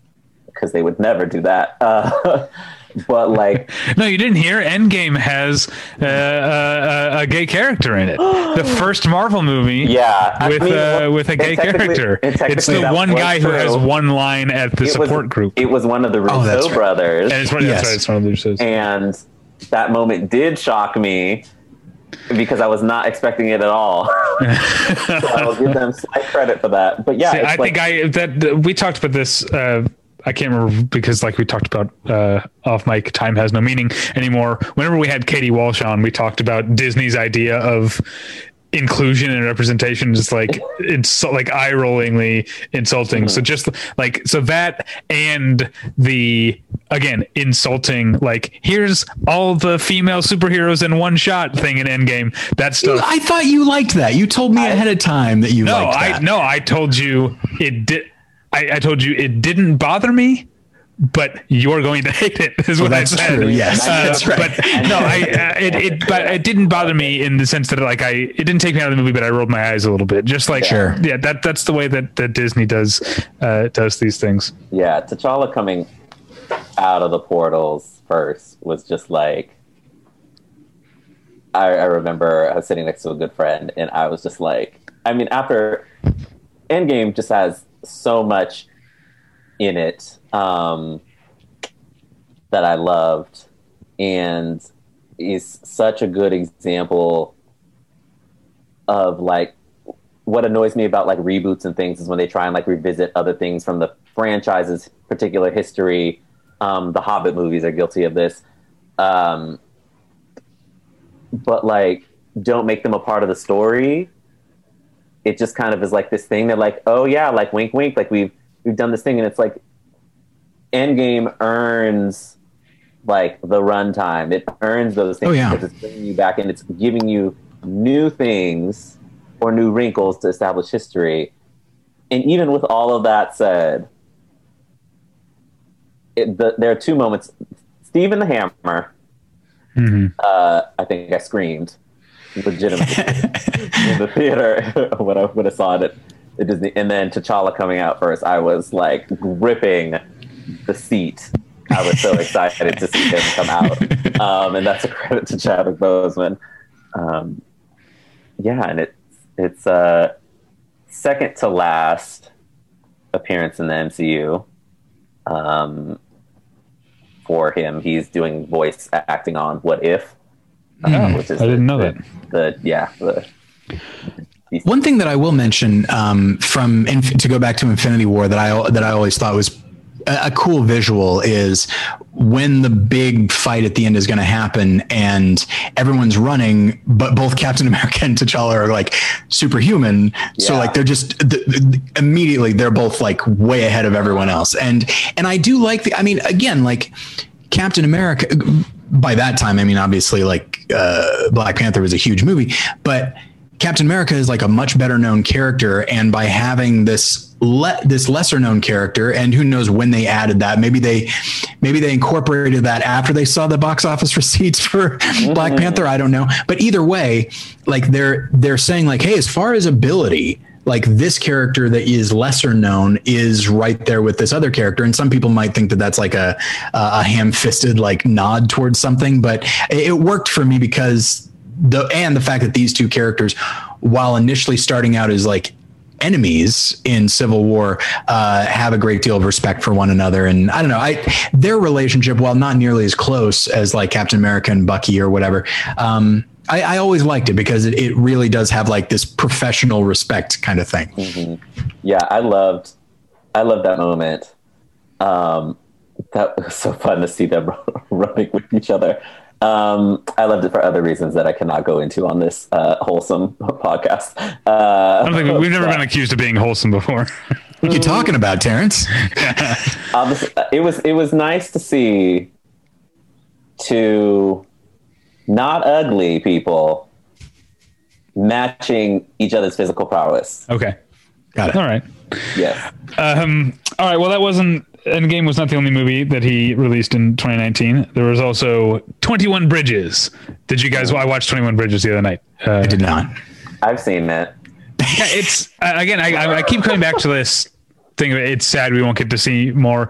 because they would never do that. Uh, (laughs) but like (laughs) no you didn't hear endgame has uh, uh, a gay character in it the (gasps) first marvel movie yeah with I mean, uh, with a gay character it's the one guy true. who has one line at the it support was, group it was one of the oh, russo oh, brothers and it's one, yes. it's one of the Russos. and that moment did shock me because I was not expecting it at all. (laughs) so I'll give them slight credit for that. But yeah, See, I like, think I that we talked about this uh, I can't remember because, like we talked about uh, off mic, time has no meaning anymore. Whenever we had Katie Walsh on, we talked about Disney's idea of inclusion and representation just like it's like eye rollingly insulting mm-hmm. so just like so that and the again insulting like here's all the female superheroes in one shot thing in endgame that stuff i thought you liked that you told me I, ahead of time that you no liked that. i no i told you it did I, I told you it didn't bother me but you're going to (laughs) hate it is what well, I said. True, yes, uh, that's right. But no, I uh, it, it but it didn't bother me in the sense that like I it didn't take me out of the movie, but I rolled my eyes a little bit. Just like sure, yeah, that that's the way that, that Disney does uh, does these things. Yeah, T'Challa coming out of the portals first was just like I, I remember I was sitting next to a good friend, and I was just like, I mean, after Endgame just has so much in it um, that I loved, and is such a good example of like what annoys me about like reboots and things is when they try and like revisit other things from the franchise's particular history. Um, the Hobbit movies are guilty of this, um, but like don't make them a part of the story it just kind of is like this thing that like, oh yeah, like wink wink, like we've we've done this thing and it's like Endgame earns like the runtime. It earns those things oh, yeah. because it's bringing you back and it's giving you new things or new wrinkles to establish history. And even with all of that said, it, the, there are two moments. Steve and the Hammer. Mm-hmm. Uh, I think I screamed legitimately in the theater (laughs) when I when I saw it at, Disney, and then T'Challa coming out first, I was like gripping the seat. I was so excited to see him come out, um, and that's a credit to Chadwick Boseman. Um, yeah, and it's it's uh, second to last appearance in the MCU. Um, for him, he's doing voice acting on What If, uh, which is I didn't the, know that. The yeah the one thing that I will mention um, from to go back to Infinity War that I that I always thought was a, cool visual is when the big fight at the end is going to happen and everyone's running, but both Captain America and T'Challa are like superhuman. Yeah. So like they're just the, the, immediately they're both like way ahead of everyone else. And and I do like the. I mean, again, like Captain America. By that time, I mean obviously like uh, Black Panther was a huge movie, but Captain America is like a much better known character, and by having this le- this lesser known character, and who knows when they added that? Maybe they maybe they incorporated that after they saw the box office (laughs) receipts for mm-hmm. Black Panther. I don't know, but either way, like they're they're saying like, hey, as far as ability, like this character that is lesser known is right there with this other character and some people might think that that's like a a ham-fisted like nod towards something but it worked for me because the and the fact that these two characters, while initially starting out as like enemies in Civil War uh, have a great deal of respect for one another. And I don't know, I their relationship, while not nearly as close as like Captain America and Bucky or whatever, um, I, I, always liked it because it, it, really does have like this professional respect kind of thing. Mm-hmm. Yeah, I loved, I loved that moment. Um, that was so fun to see them (laughs) running with each other. Um, I loved it for other reasons that I cannot go into on this uh, wholesome (laughs) podcast. Uh, I don't think we've never been accused of being wholesome before. (laughs) what are you talking about, Terrence? um, it was it was nice to see two not ugly people matching each other's physical prowess. Okay, got it. All right. Yes. Um, all right. Well, that wasn't Endgame was not the only movie that he released in 2019. There was also 21 Bridges. Did you guys? Well, I watched 21 Bridges the other night. Uh, I did not. I've seen that. Yeah, it's uh, again. I, I keep coming back to this thing. It's sad we won't get to see more.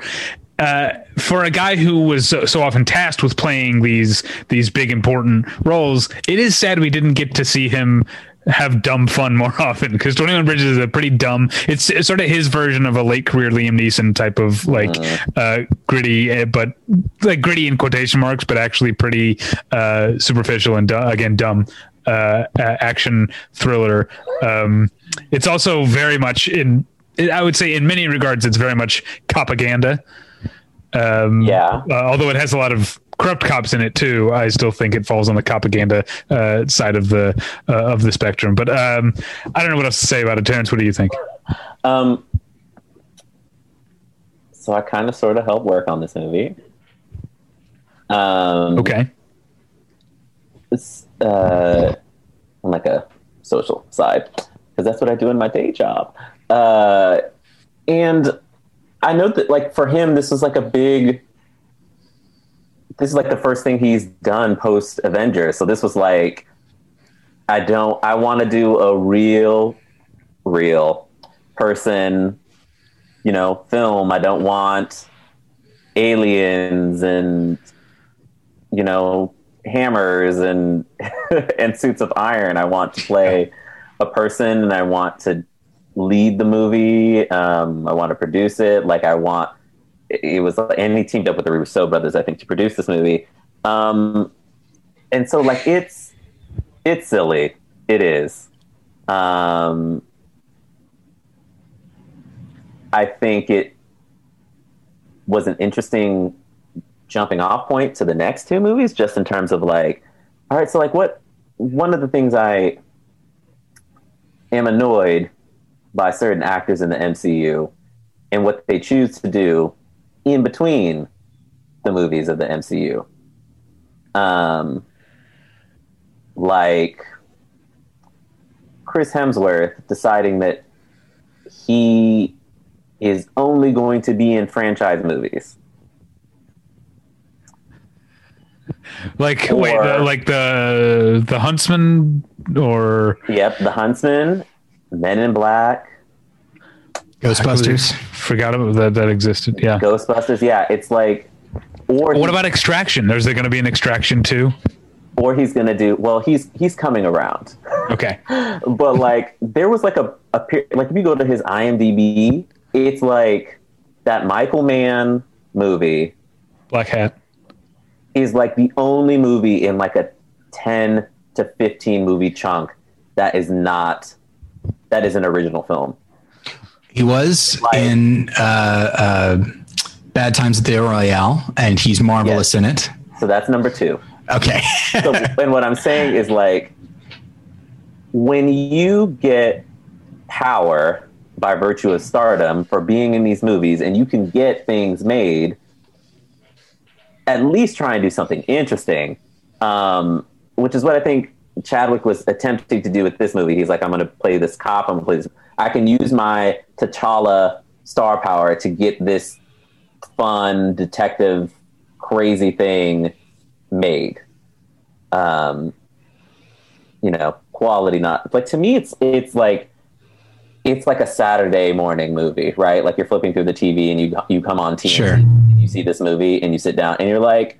Uh, for a guy who was so, so, often tasked with playing these these big important roles, it is sad we didn't get to see him have dumb fun more (laughs) often because 21 Bridges is a pretty dumb. It's, it's, sort of his version of a late career Liam Neeson type of like uh, uh gritty, eh, but like gritty in quotation marks, but actually pretty uh, superficial and again dumb uh, action thriller. Um, it's also very much in. I would say in many regards, it's very much propaganda. Um, yeah. Uh, although it has a lot of corrupt cops in it too. I still think it falls on the propaganda uh, side of the uh, of the spectrum. But um, I don't know what else to say about it. Terrence, what do you think? Um, so I kind of sort of helped work on this movie. Um, okay. It's uh, on like a social side because that's what I do in my day job. Uh, and I know that like for him, this was like a big this is like the first thing he's done post Avengers. So this was like, I don't, I want to do a real, real person, you know, film. I don't want aliens and, you know, hammers and, (laughs) and suits of iron. I want to play a person and I want to lead the movie. Um, I want to produce it. Like I want, it was and he teamed up with the Russo brothers, I think, to produce this movie. Um, and so like it's it's silly. It is. Um, I think it was an interesting jumping off point to the next two movies, just in terms of like, all right, so like what one of the things I am annoyed by certain actors in the MCU and what they choose to do in between the movies of the MCU. Um, like Chris Hemsworth deciding that he is only going to be in franchise movies. Like or, wait, the, like the the Huntsman or Yep, the Huntsman, Men in Black, Ghostbusters. Forgot about that that existed. Yeah. Ghostbusters. Yeah, it's like. Or what about Extraction? There's there going to be an Extraction too? Or he's going to do well. He's he's coming around. Okay. (laughs) but like there was like a, a like if you go to his IMDb, it's like that Michael Mann movie, Black Hat, is like the only movie in like a ten to fifteen movie chunk that is not that is an original film. He was like, in uh, uh, Bad Times at the Royale, and he's marvelous yes. in it. So that's number two. Okay. so, (laughs) and what I'm saying is like, when you get power by virtue of stardom for being in these movies, and you can get things made, at least try and do something interesting. Um, which is what I think Chadwick was attempting to do with this movie. He's like, I'm going to play this cop. I'm going to play this. I can use my T'Challa star power to get this fun detective crazy thing made. Um, you know, quality not But to me. It's it's like it's like a Saturday morning movie, right? Like you're flipping through the TV and you you come on TV, sure. you see this movie and you sit down and you're like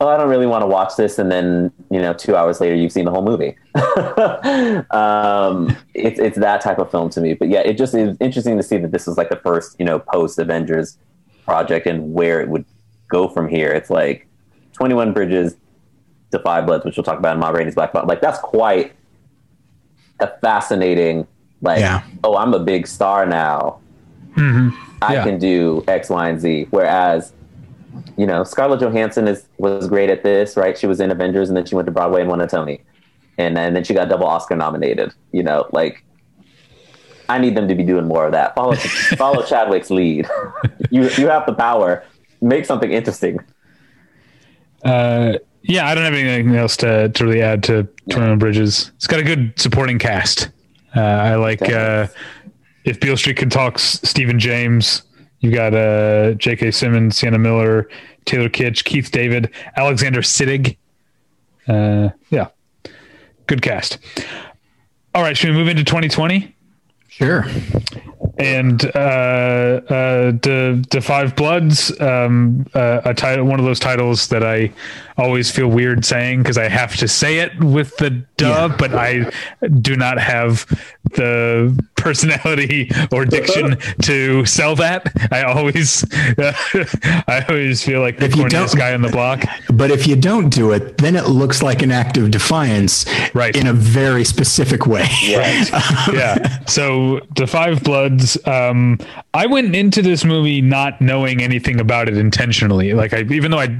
oh, I don't really want to watch this, and then you know, two hours later, you've seen the whole movie. (laughs) um, it's it's that type of film to me. But yeah, it just is interesting to see that this was like the first you know post Avengers project and where it would go from here. It's like Twenty One Bridges, Da 5 Bloods, which we'll talk about in Ma Rainey's Black Bottom. Like that's quite a fascinating. Like, yeah. oh, I'm a big star now. Mm-hmm. I yeah. can do X, Y, and Z. Whereas you know, Scarlett Johansson is was great at this, right? She was in Avengers, and then she went to Broadway and won a Tony, and, and then she got double Oscar nominated. You know, like I need them to be doing more of that. Follow (laughs) follow Chadwick's lead. (laughs) you you have the power. Make something interesting. Uh, yeah, I don't have anything else to, to really add to Twenty Bridges. It's got a good supporting cast. Uh, I like uh, if Beale Street could talk. Stephan James, you got uh, J.K. Simmons, Sienna Miller, Taylor Kitsch, Keith David, Alexander Siddig. Uh, yeah, good cast. All right, should we move into 2020? Sure. And uh, uh, the the Five Bloods, um, uh, a title, one of those titles that I always feel weird saying because I have to say it with the dub, yeah. but I do not have the personality (laughs) or diction to sell that. I always, uh, (laughs) I always feel like the corniest guy on the block. But if you don't do it, then it looks like an act of defiance, right? In a very specific way. Right. (laughs) yeah. So the Five Bloods. Um, I went into this movie not knowing anything about it intentionally. Like I, even though I,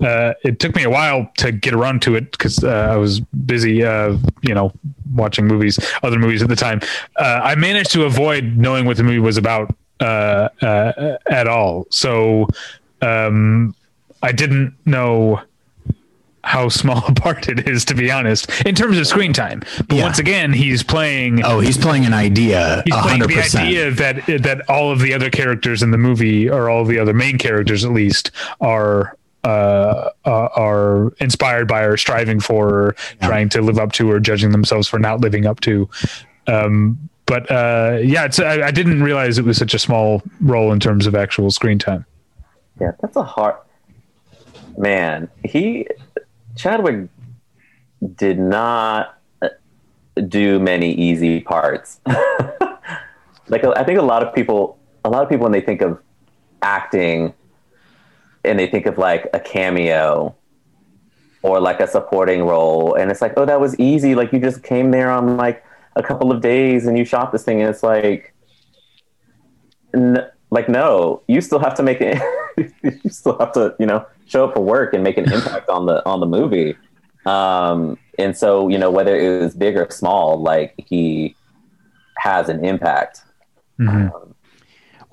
uh, it took me a while to get around to it because uh, I was busy, uh, you know, watching movies, other movies at the time. Uh, I managed to avoid knowing what the movie was about uh, uh, at all. So um, I didn't know how small a part it is, to be honest, in terms of screen time. But yeah. once again, he's playing. Oh, he's playing an idea. He's 100%. playing the idea that that all of the other characters in the movie, or all of the other main characters at least, are uh, uh, are inspired by or striving for or yeah. trying to live up to or judging themselves for not living up to. Um, but uh, yeah, it's, I, I, didn't realize it was such a small role in terms of actual screen time. Yeah, that's a hard man. He Chadwick did not uh, do many easy parts. (laughs) like I think a lot of people, a lot of people when they think of acting and they think of like a cameo or like a supporting role and it's like oh that was easy. Like you just came there on like a couple of days and you shot this thing and it's like n- like no you still have to make it (laughs) you still have to you know show up for work and make an impact on the on the movie. Um and so you know whether it was big or small like he has an impact. Mm-hmm. um,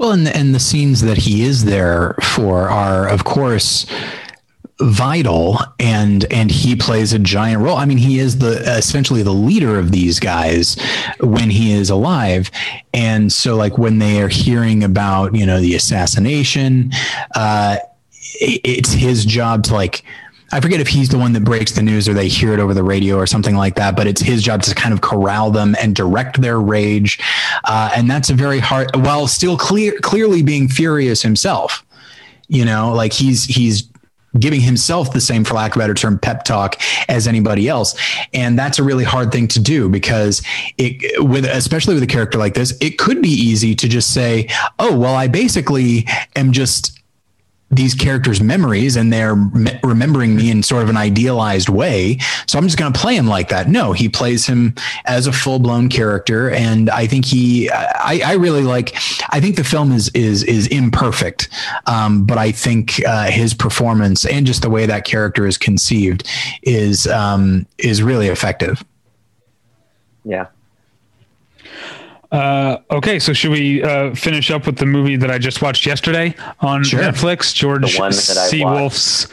well, and the, and the scenes that he is there for are, of course, vital and and he plays a giant role. I mean he is the essentially the leader of these guys when he is alive. And so like when they are hearing about you know the assassination uh it's his job to like I forget if he's the one that breaks the news or they hear it over the radio or something like that, but it's his job to kind of corral them and direct their rage. Uh, and that's a very hard, while still clear, clearly being furious himself. You know, like he's, he's giving himself the same, for lack of a better term, pep talk as anybody else. And that's a really hard thing to do because it, with, especially with a character like this, it could be easy to just say, oh, well, I basically am just these characters' memories and they're me- remembering me in sort of an idealized way. So I'm just going to play him like that. No, he plays him as a full blown character, and I think he, I, I, really like. I think the film is is is imperfect, um, but I think uh, his performance and just the way that character is conceived is um, is really effective. Yeah, uh, okay, so should we uh, finish up with the movie that I just watched yesterday on sure. Netflix? George C. Wolfe's.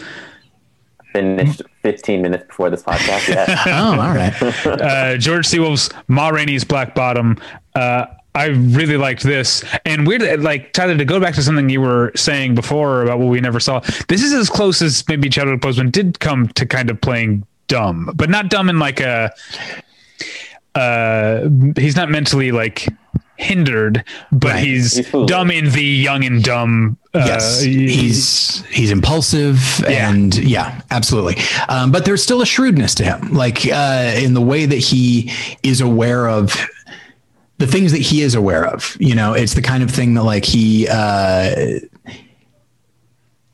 Finished 15 minutes before this podcast. Yeah. (laughs) oh, all right. (laughs) uh, George C. Wolfe's Ma Rainey's Black Bottom. Uh, I really liked this. And weird, like Tyler, to go back to something you were saying before about what we never saw. This is as close as maybe Chadwick Boseman did come to kind of playing dumb, but not dumb in like a uh, he's not mentally like hindered, but right. he's, he's dumb in the young and dumb. Uh, yes, he's he's impulsive yeah. and yeah, absolutely. Um, but there's still a shrewdness to him, like uh, in the way that he is aware of the things that he is aware of. You know, it's the kind of thing that like he. Uh,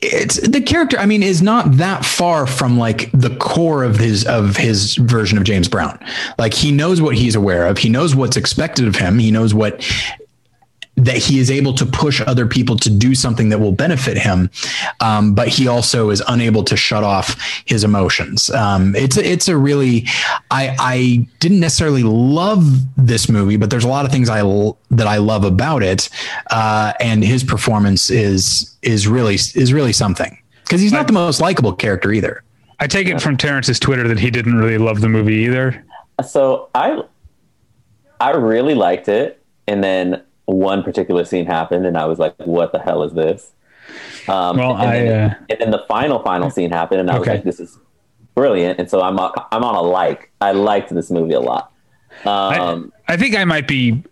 it's the character i mean is not that far from like the core of his of his version of james brown. Like he knows what he's aware of. He knows what's expected of him. He knows what that he is able to push other people to do something that will benefit him, um, but he also is unable to shut off his emotions. Um, it's a, it's a really I I didn't necessarily love this movie, but there's a lot of things I that I love about it, uh, and his performance is is really is really something because he's not the most likable character either. I take it from Terrence's Twitter that he didn't really love the movie either. So I I really liked it, and then one particular scene happened, and I was like, "What the hell is this?" Um, well, and, I, then, uh... and then the final final scene happened, and I was like, "This is brilliant." And so I'm a, I'm on a like. I liked this movie a lot. Um, I, I, think I might be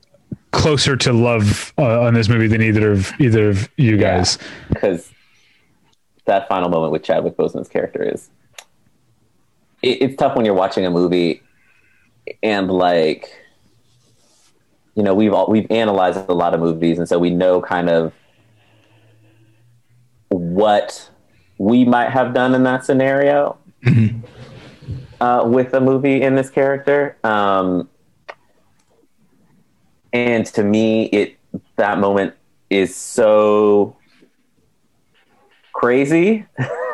closer to love uh, on this movie than either of either of you guys because yeah, that final moment with Chadwick Boseman's character is it, it's tough when you're watching a movie and like you know we've all, we've analyzed a lot of movies, and so we know kind of what we might have done in that scenario mm-hmm. uh, with a movie in this character. Um, and to me, it that moment is so crazy.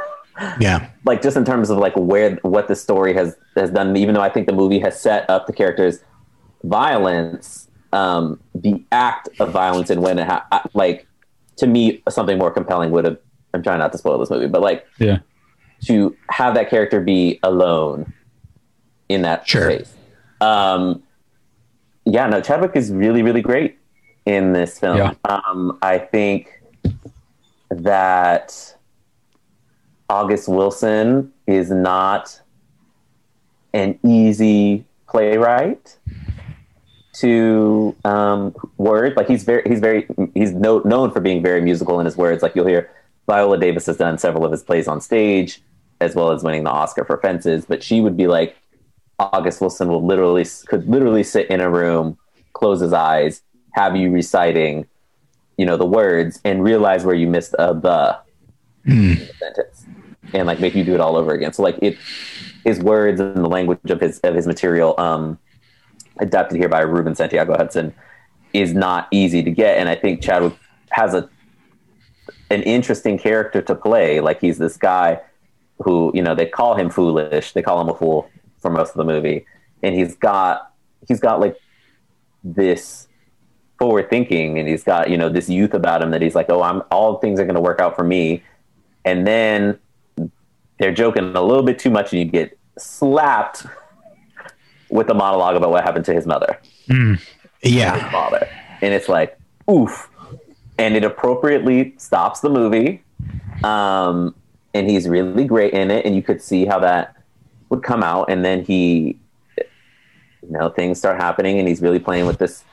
(laughs) yeah, like just in terms of like where what the story has has done. Even though I think the movie has set up the characters' violence um, the act of violence and when it ha- like to me something more compelling would have i'm trying not to spoil this movie but like yeah to have that character be alone in that sure. space um yeah no chadwick is really really great in this film yeah. um i think that august wilson is not an easy playwright to um, words. Like he's very, he's very, he's no, known for being very musical in his words. Like you'll hear Viola Davis has done several of his plays on stage, as well as winning the Oscar for Fences. But she would be like, August Wilson will literally could literally sit in a room, close his eyes, have you reciting, you know, the words, and realize where you missed a the mm. sentence, and like make you do it all over again. So like it, his words and the language of his of his material. Um, adapted here by Ruben Santiago Hudson is not easy to get. And I think Chadwick has a an interesting character to play. Like he's this guy who, you know, they call him foolish. They call him a fool for most of the movie. And he's got he's got like this forward thinking and he's got, you know, this youth about him that he's like, Oh, I'm all things are gonna work out for me. And then they're joking a little bit too much and you get slapped with a monologue about what happened to his mother. Mm. Yeah. His father. And it's like, oof. And it appropriately stops the movie. Um, and he's really great in it, and you could see how that would come out, and then he, you know, things start happening, and he's really playing with this,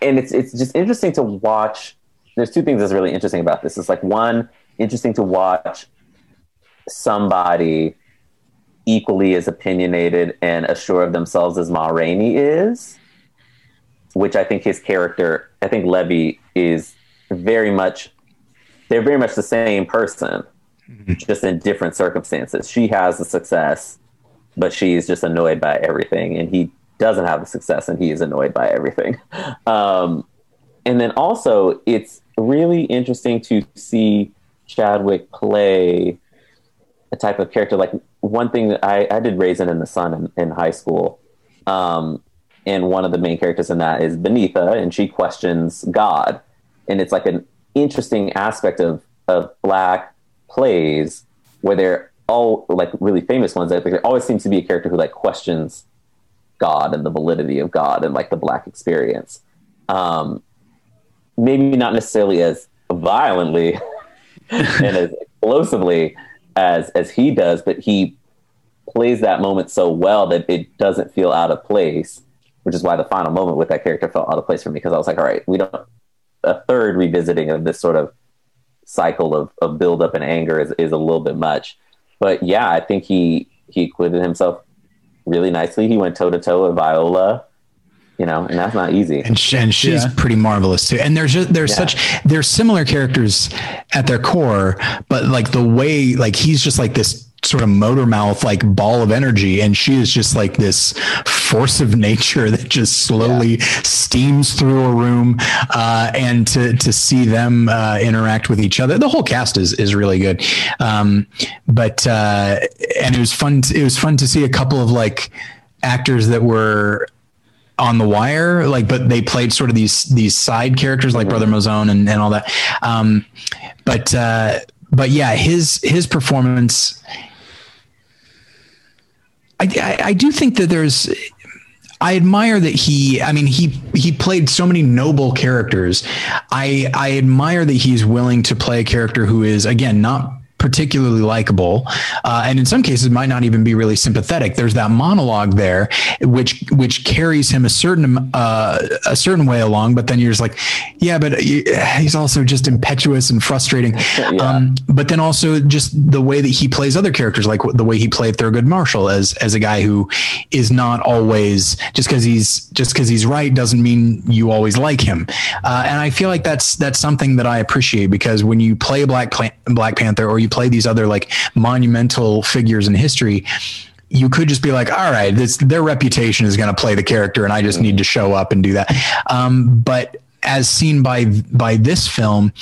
and it's it's just interesting to watch. There's two things that's really interesting about this. It's like one, interesting to watch somebody equally as opinionated and assured of themselves as Ma Rainey is, which I think his character, I think Levee is very much, they're very much the same person, mm-hmm. just in different circumstances. She has the success, but she's just annoyed by everything, and he doesn't have the success, and he is annoyed by everything. (laughs) Um, and then also, it's really interesting to see Chadwick play a type of character. Like one thing that I, I did Raisin in the Sun in, in high school. Um, and one of the main characters in that is Beneatha, and she questions God. And it's like an interesting aspect of, of black plays where they're all like really famous ones. Like, there always seems to be a character who like questions God and the validity of God and like the black experience. Um, maybe not necessarily as violently (laughs) and as explosively as as he does, but he plays that moment so well that it doesn't feel out of place, which is why the final moment with that character felt out of place for me because I was like, all right, we don't a third revisiting of this sort of cycle of, of build up and anger is, is a little bit much. But yeah, I think he he acquitted himself really nicely. He went toe to toe with Viola you know, and that's not easy. And, she, and she's yeah. pretty marvelous too. And there's just, there's yeah. such they're similar characters at their core, but like the way like he's just like this sort of motor mouth like ball of energy and she is just like this force of nature (laughs) that just slowly yeah. steams through a room uh, and to to see them uh, interact with each other the whole cast is is really good um, but uh, and it was fun to, it was fun to see a couple of like actors that were on the wire like but they played sort of these these side characters like Brother Mouzone and, and all that um, but uh, but yeah his his performance I, I, I do think that there's I admire that he I mean he he played so many noble characters. I I admire that he's willing to play a character who is again not particularly likable, uh, and in some cases might not even be really sympathetic. There's that monologue there, which which carries him a certain uh, a certain way along, but then you're just like, yeah, but he's also just impetuous and frustrating. (laughs) Yeah. Um, but then also just the way that he plays other characters, like the way he played Thurgood Marshall as as a guy who is not always just because he's just because he's right doesn't mean you always like him. Uh, and I feel like that's that's something that I appreciate because when you play Black Black Panther or you play these other like monumental figures in history, you could just be like, all right, this their reputation is going to play the character, and I just need to show up and do that. Um, but as seen by by this film,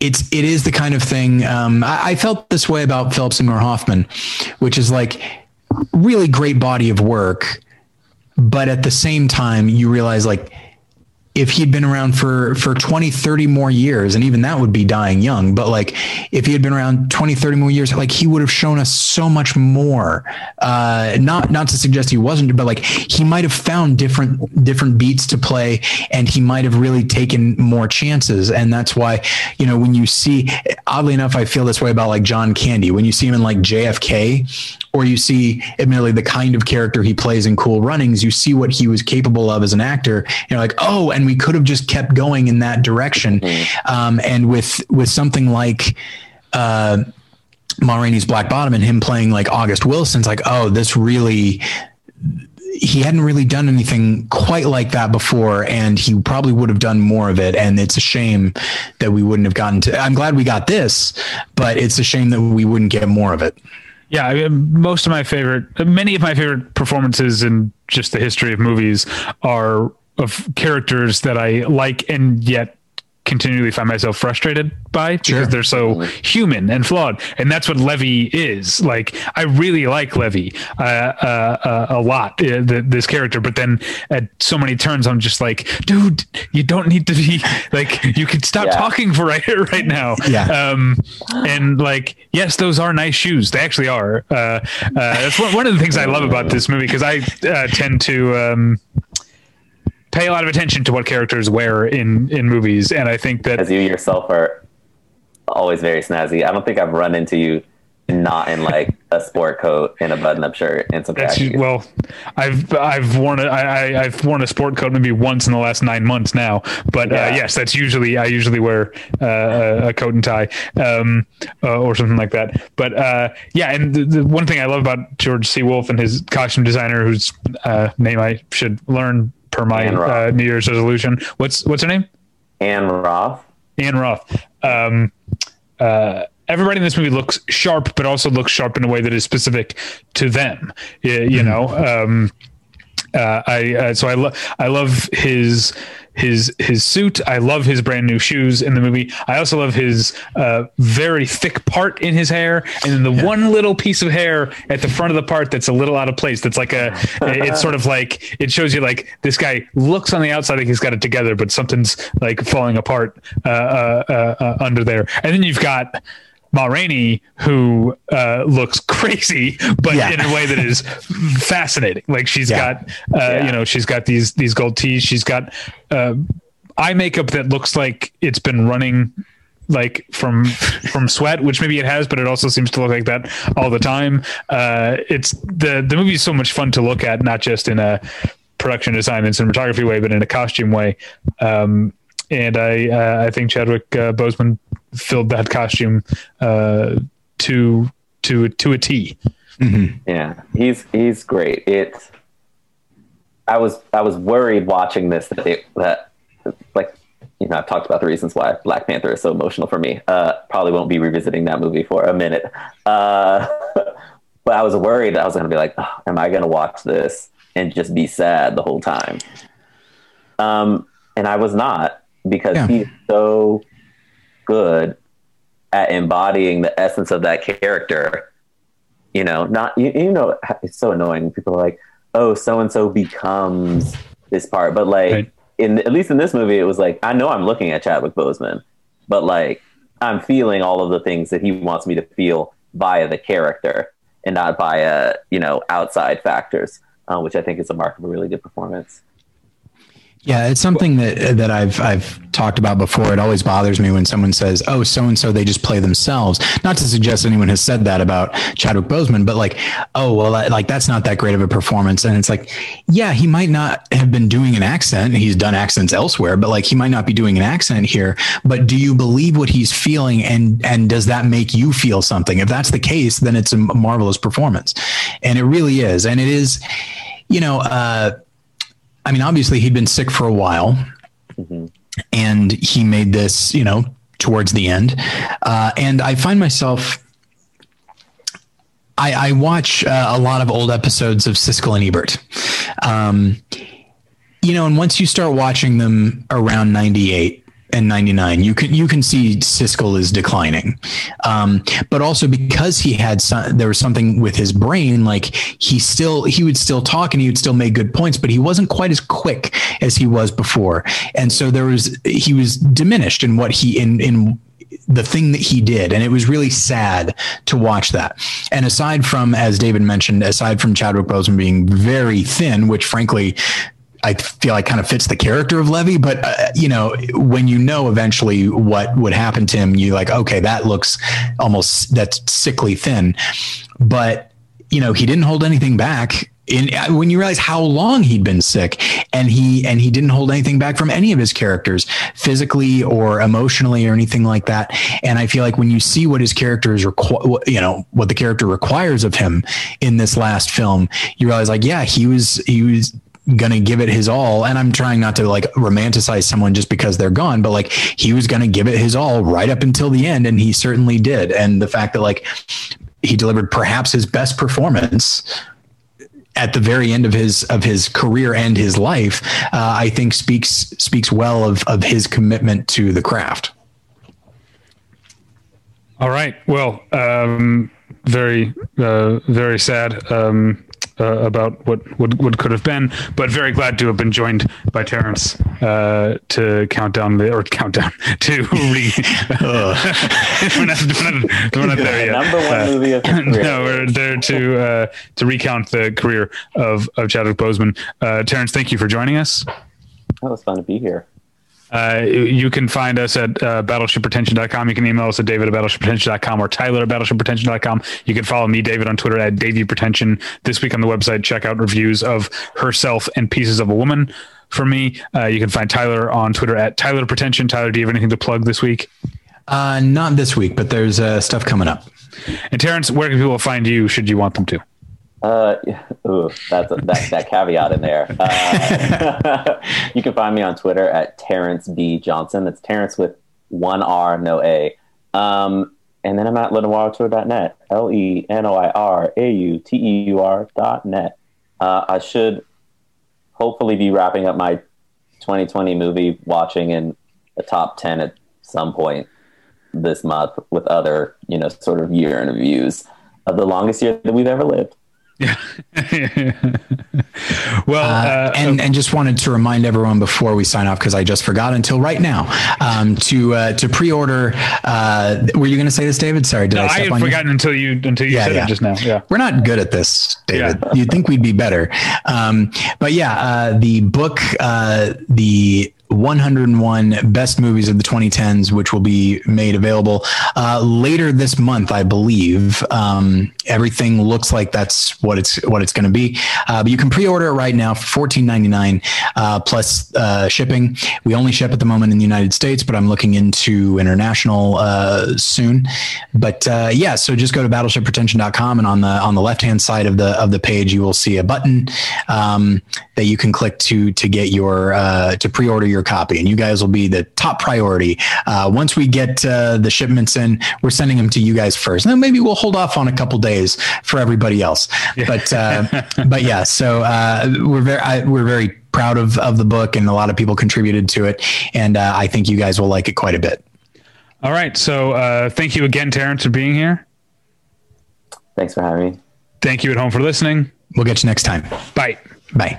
it's it is the kind of thing. Um, I, I, felt this way about Philip Seymour Hoffman, which is like really great body of work, but at the same time, you realize like if he'd been around for for 20 30 more years and even that would be dying young but like if he had been around 20 30 more years like he would have shown us so much more. Uh not not to suggest he wasn't but like he might have found different different beats to play and he might have really taken more chances and that's why you know when you see oddly enough i feel this way about like john candy. When you see him in like jfk or you see admittedly the kind of character he plays in cool runnings you see what he was capable of as an actor. You're like oh and we could have just kept going in that direction. Mm-hmm. um, and with with something like uh Ma Rainey's Black Bottom and him playing like August Wilson's like, oh, this really he hadn't really done anything quite like that before and he probably would have done more of it. And it's a shame that we wouldn't have gotten to I'm glad we got this but it's a shame that we wouldn't get more of it yeah, I mean, most of my favorite, many of my favorite performances in just the history of movies are of characters that I like and yet continually find myself frustrated by because sure. they're so human and flawed. And that's what Levee is. Like, I really like Levee uh, uh, uh, a lot, uh, the, this character. But then at so many turns, I'm just like, dude, you don't need to be (laughs) like, you can stop yeah. talking for (laughs) right right now. Yeah. Um, and like, yes, those are nice shoes. They actually are. Uh, uh, that's one, one of the things I love about this movie because I tend to. Um, pay a lot of attention to what characters wear in in movies, and I think that as you yourself are always very snazzy. I don't think I've run into you not in like a sport coat and a button-up shirt and some That's, well i've i've worn a I, i've worn a sport coat maybe once in the last nine months now but uh, yeah. uh, yes that's usually i usually wear uh, a coat and tie um, uh, or something like that but uh, yeah and the, the, one thing i love about George C. Wolfe and his costume designer whose uh, name i should learn per my new year's resolution. What's what's her name? Ann Roth. Ann Roth. Um, everybody in this movie looks sharp, but also looks sharp in a way that is specific to them. You, you mm-hmm. know, um, uh, I uh, so I love I love his his his suit. I love his brand new shoes in the movie. I also love his uh, very thick part in his hair, and then the yeah. one little piece of hair at the front of the part that's a little out of place. That's like a. it's sort of like it shows you like this guy looks on the outside like he's got it together, but something's like falling apart uh, uh, uh, under there. And then you've got Ma Rainey, who uh, looks (laughs) crazy, but yeah. in a way that is fascinating. Like she's yeah. got, uh, yeah. you know, she's got these these gold teeth. She's got uh, eye makeup that looks like it's been running like from (laughs) from sweat, which maybe it has, but it also seems to look like that all the time. Uh, it's the the movie is so much fun to look at, not just in a production design and cinematography way, but in a costume way. Um, and I uh, I think Chadwick uh, Boseman filled that costume uh, to to to a T. Mm-hmm. Yeah, he's he's great. It. I was I was worried watching this that they, that like you know I've talked about the reasons why Black Panther is so emotional for me. Uh, probably won't be revisiting that movie for a minute. Uh, (laughs) but I was worried I was going to be like, oh, am I going to watch this and just be sad the whole time? Um, and I was not because yeah. he's so good at embodying the essence of that character. You know, not you, you know, it's so annoying. People are like, "Oh, so and so becomes this part," but like, right. in at least in this movie, it was like, I know I'm looking at Chadwick Boseman, but like, I'm feeling all of the things that he wants me to feel via the character and not via you know outside factors, uh, which I think is a mark of a really good performance. Yeah, it's something that that I've I've talked about before. It always bothers me when someone says, "Oh, so and so they just play themselves." Not to suggest anyone has said that about Chadwick Boseman, but like, "Oh, well, that, like that's not that great of a performance." And it's like, yeah, he might not have been doing an accent. He's done accents elsewhere, but like he might not be doing an accent here. But do you believe what he's feeling, and and does that make you feel something? If that's the case, then it's a marvelous performance, and it really is, and it is, you know. uh I mean, obviously he'd been sick for a while, mm-hmm. and he made this, you know, towards the end. Uh, and I find myself. I, I watch uh, a lot of old episodes of Siskel and Ebert. Um, you know, and once you start watching them around 98, and 99 you can you can see Siskel is declining. Um, but also because he had some, there was something with his brain like he still he would still talk and he would still make good points but he wasn't quite as quick as he was before. And so there was he was diminished in what he in in the thing that he did. And it was really sad to watch that. And aside from as david mentioned aside from chadwick boseman being very thin which frankly I feel like kind of fits the character of Levee. But uh, you know, when you know eventually what would happen to him, you like, okay, that looks almost that's sickly thin. But you know, he didn't hold anything back. In, when you realize how long he'd been sick and he and he didn't hold anything back from any of his characters physically or emotionally or anything like that and i feel like when you see what his character is requ- you know what the character requires of him in this last film you realize like yeah he was he was gonna give it his all. And i'm trying not to like romanticize someone just because they're gone but like he was gonna give it his all right up until the end and he certainly did. And the fact that like he delivered perhaps his best performance at the very end of his of his career and his life uh, i think speaks speaks well of of his commitment to the craft. All right. Well um very uh very sad. Um uh, about what, what what could have been, but very glad to have been joined by Terrence uh, to count down the or count down (laughs) to (laughs) re. (laughs) we're not, we're not, we're not there yet. Number one uh, movie of No, we're there to uh, to recount the career of of Chadwick Boseman. Uh, Terrence, thank you for joining us. It was fun to be here. Uh, you can find us at uh, battleshippretension.com. You can email us at david at battleshippretension.com or tyler at battleshippretension.com. You can follow me, David, on Twitter at Pretension. This week on the website, check out reviews of Herself and Pieces of a Woman. For me, uh, you can find Tyler on Twitter at Tyler Pretension. Tyler, do you have anything to plug this week? Uh, not this week, but there's uh, stuff coming up. And Terrence, where can people find you should you want them to? Uh, (laughs) ooh, that's a, that, that caveat in there. Uh, (laughs) you can find me on Twitter at Terrence B Johnson. That's Terrence with one R, no A. Um, and then I'm at lenoirauteur.net, L E N O I R A U T E U R dot net. Uh, I should hopefully be wrapping up my 2020 movie watching in the top 10 at some point this month with other, you know, sort of year interviews of the longest year that we've ever lived. Yeah. (laughs) well, uh, uh, and and just wanted to remind everyone before we sign off because I just forgot until right now um, to uh, to pre-order. Uh, were you going to say this, David? Sorry, did no, I? I had forgotten you? until you until you yeah, said yeah. it just now. Yeah, we're not good at this, David. Yeah. You'd think we'd be better, um, but yeah, uh, the book, uh, the 101 best movies of the 2010s, which will be made available uh, later this month, I believe. Um, everything looks like that's what it's what it's going to be. Uh, but you can pre-order it right now for 14.99 uh, plus uh, shipping. We only ship at the moment in the United States, but I'm looking into international uh, soon. But uh, yeah, so just go to battleshippretension.com and on the on the left hand side of the of the page, you will see a button um, that you can click to to get your to pre-order your your copy, and you guys will be the top priority. Uh, once we get uh, the shipments in, we're sending them to you guys first. And then maybe we'll hold off on a couple days for everybody else. Yeah. But uh, (laughs) but yeah, so uh, we're very I, we're very proud of of the book, and a lot of people contributed to it, and uh, I think you guys will like it quite a bit. All right, so uh, thank you again, Terrence, for being here. Thanks for having me. Thank you at home for listening. We'll get you next time. Bye. Bye.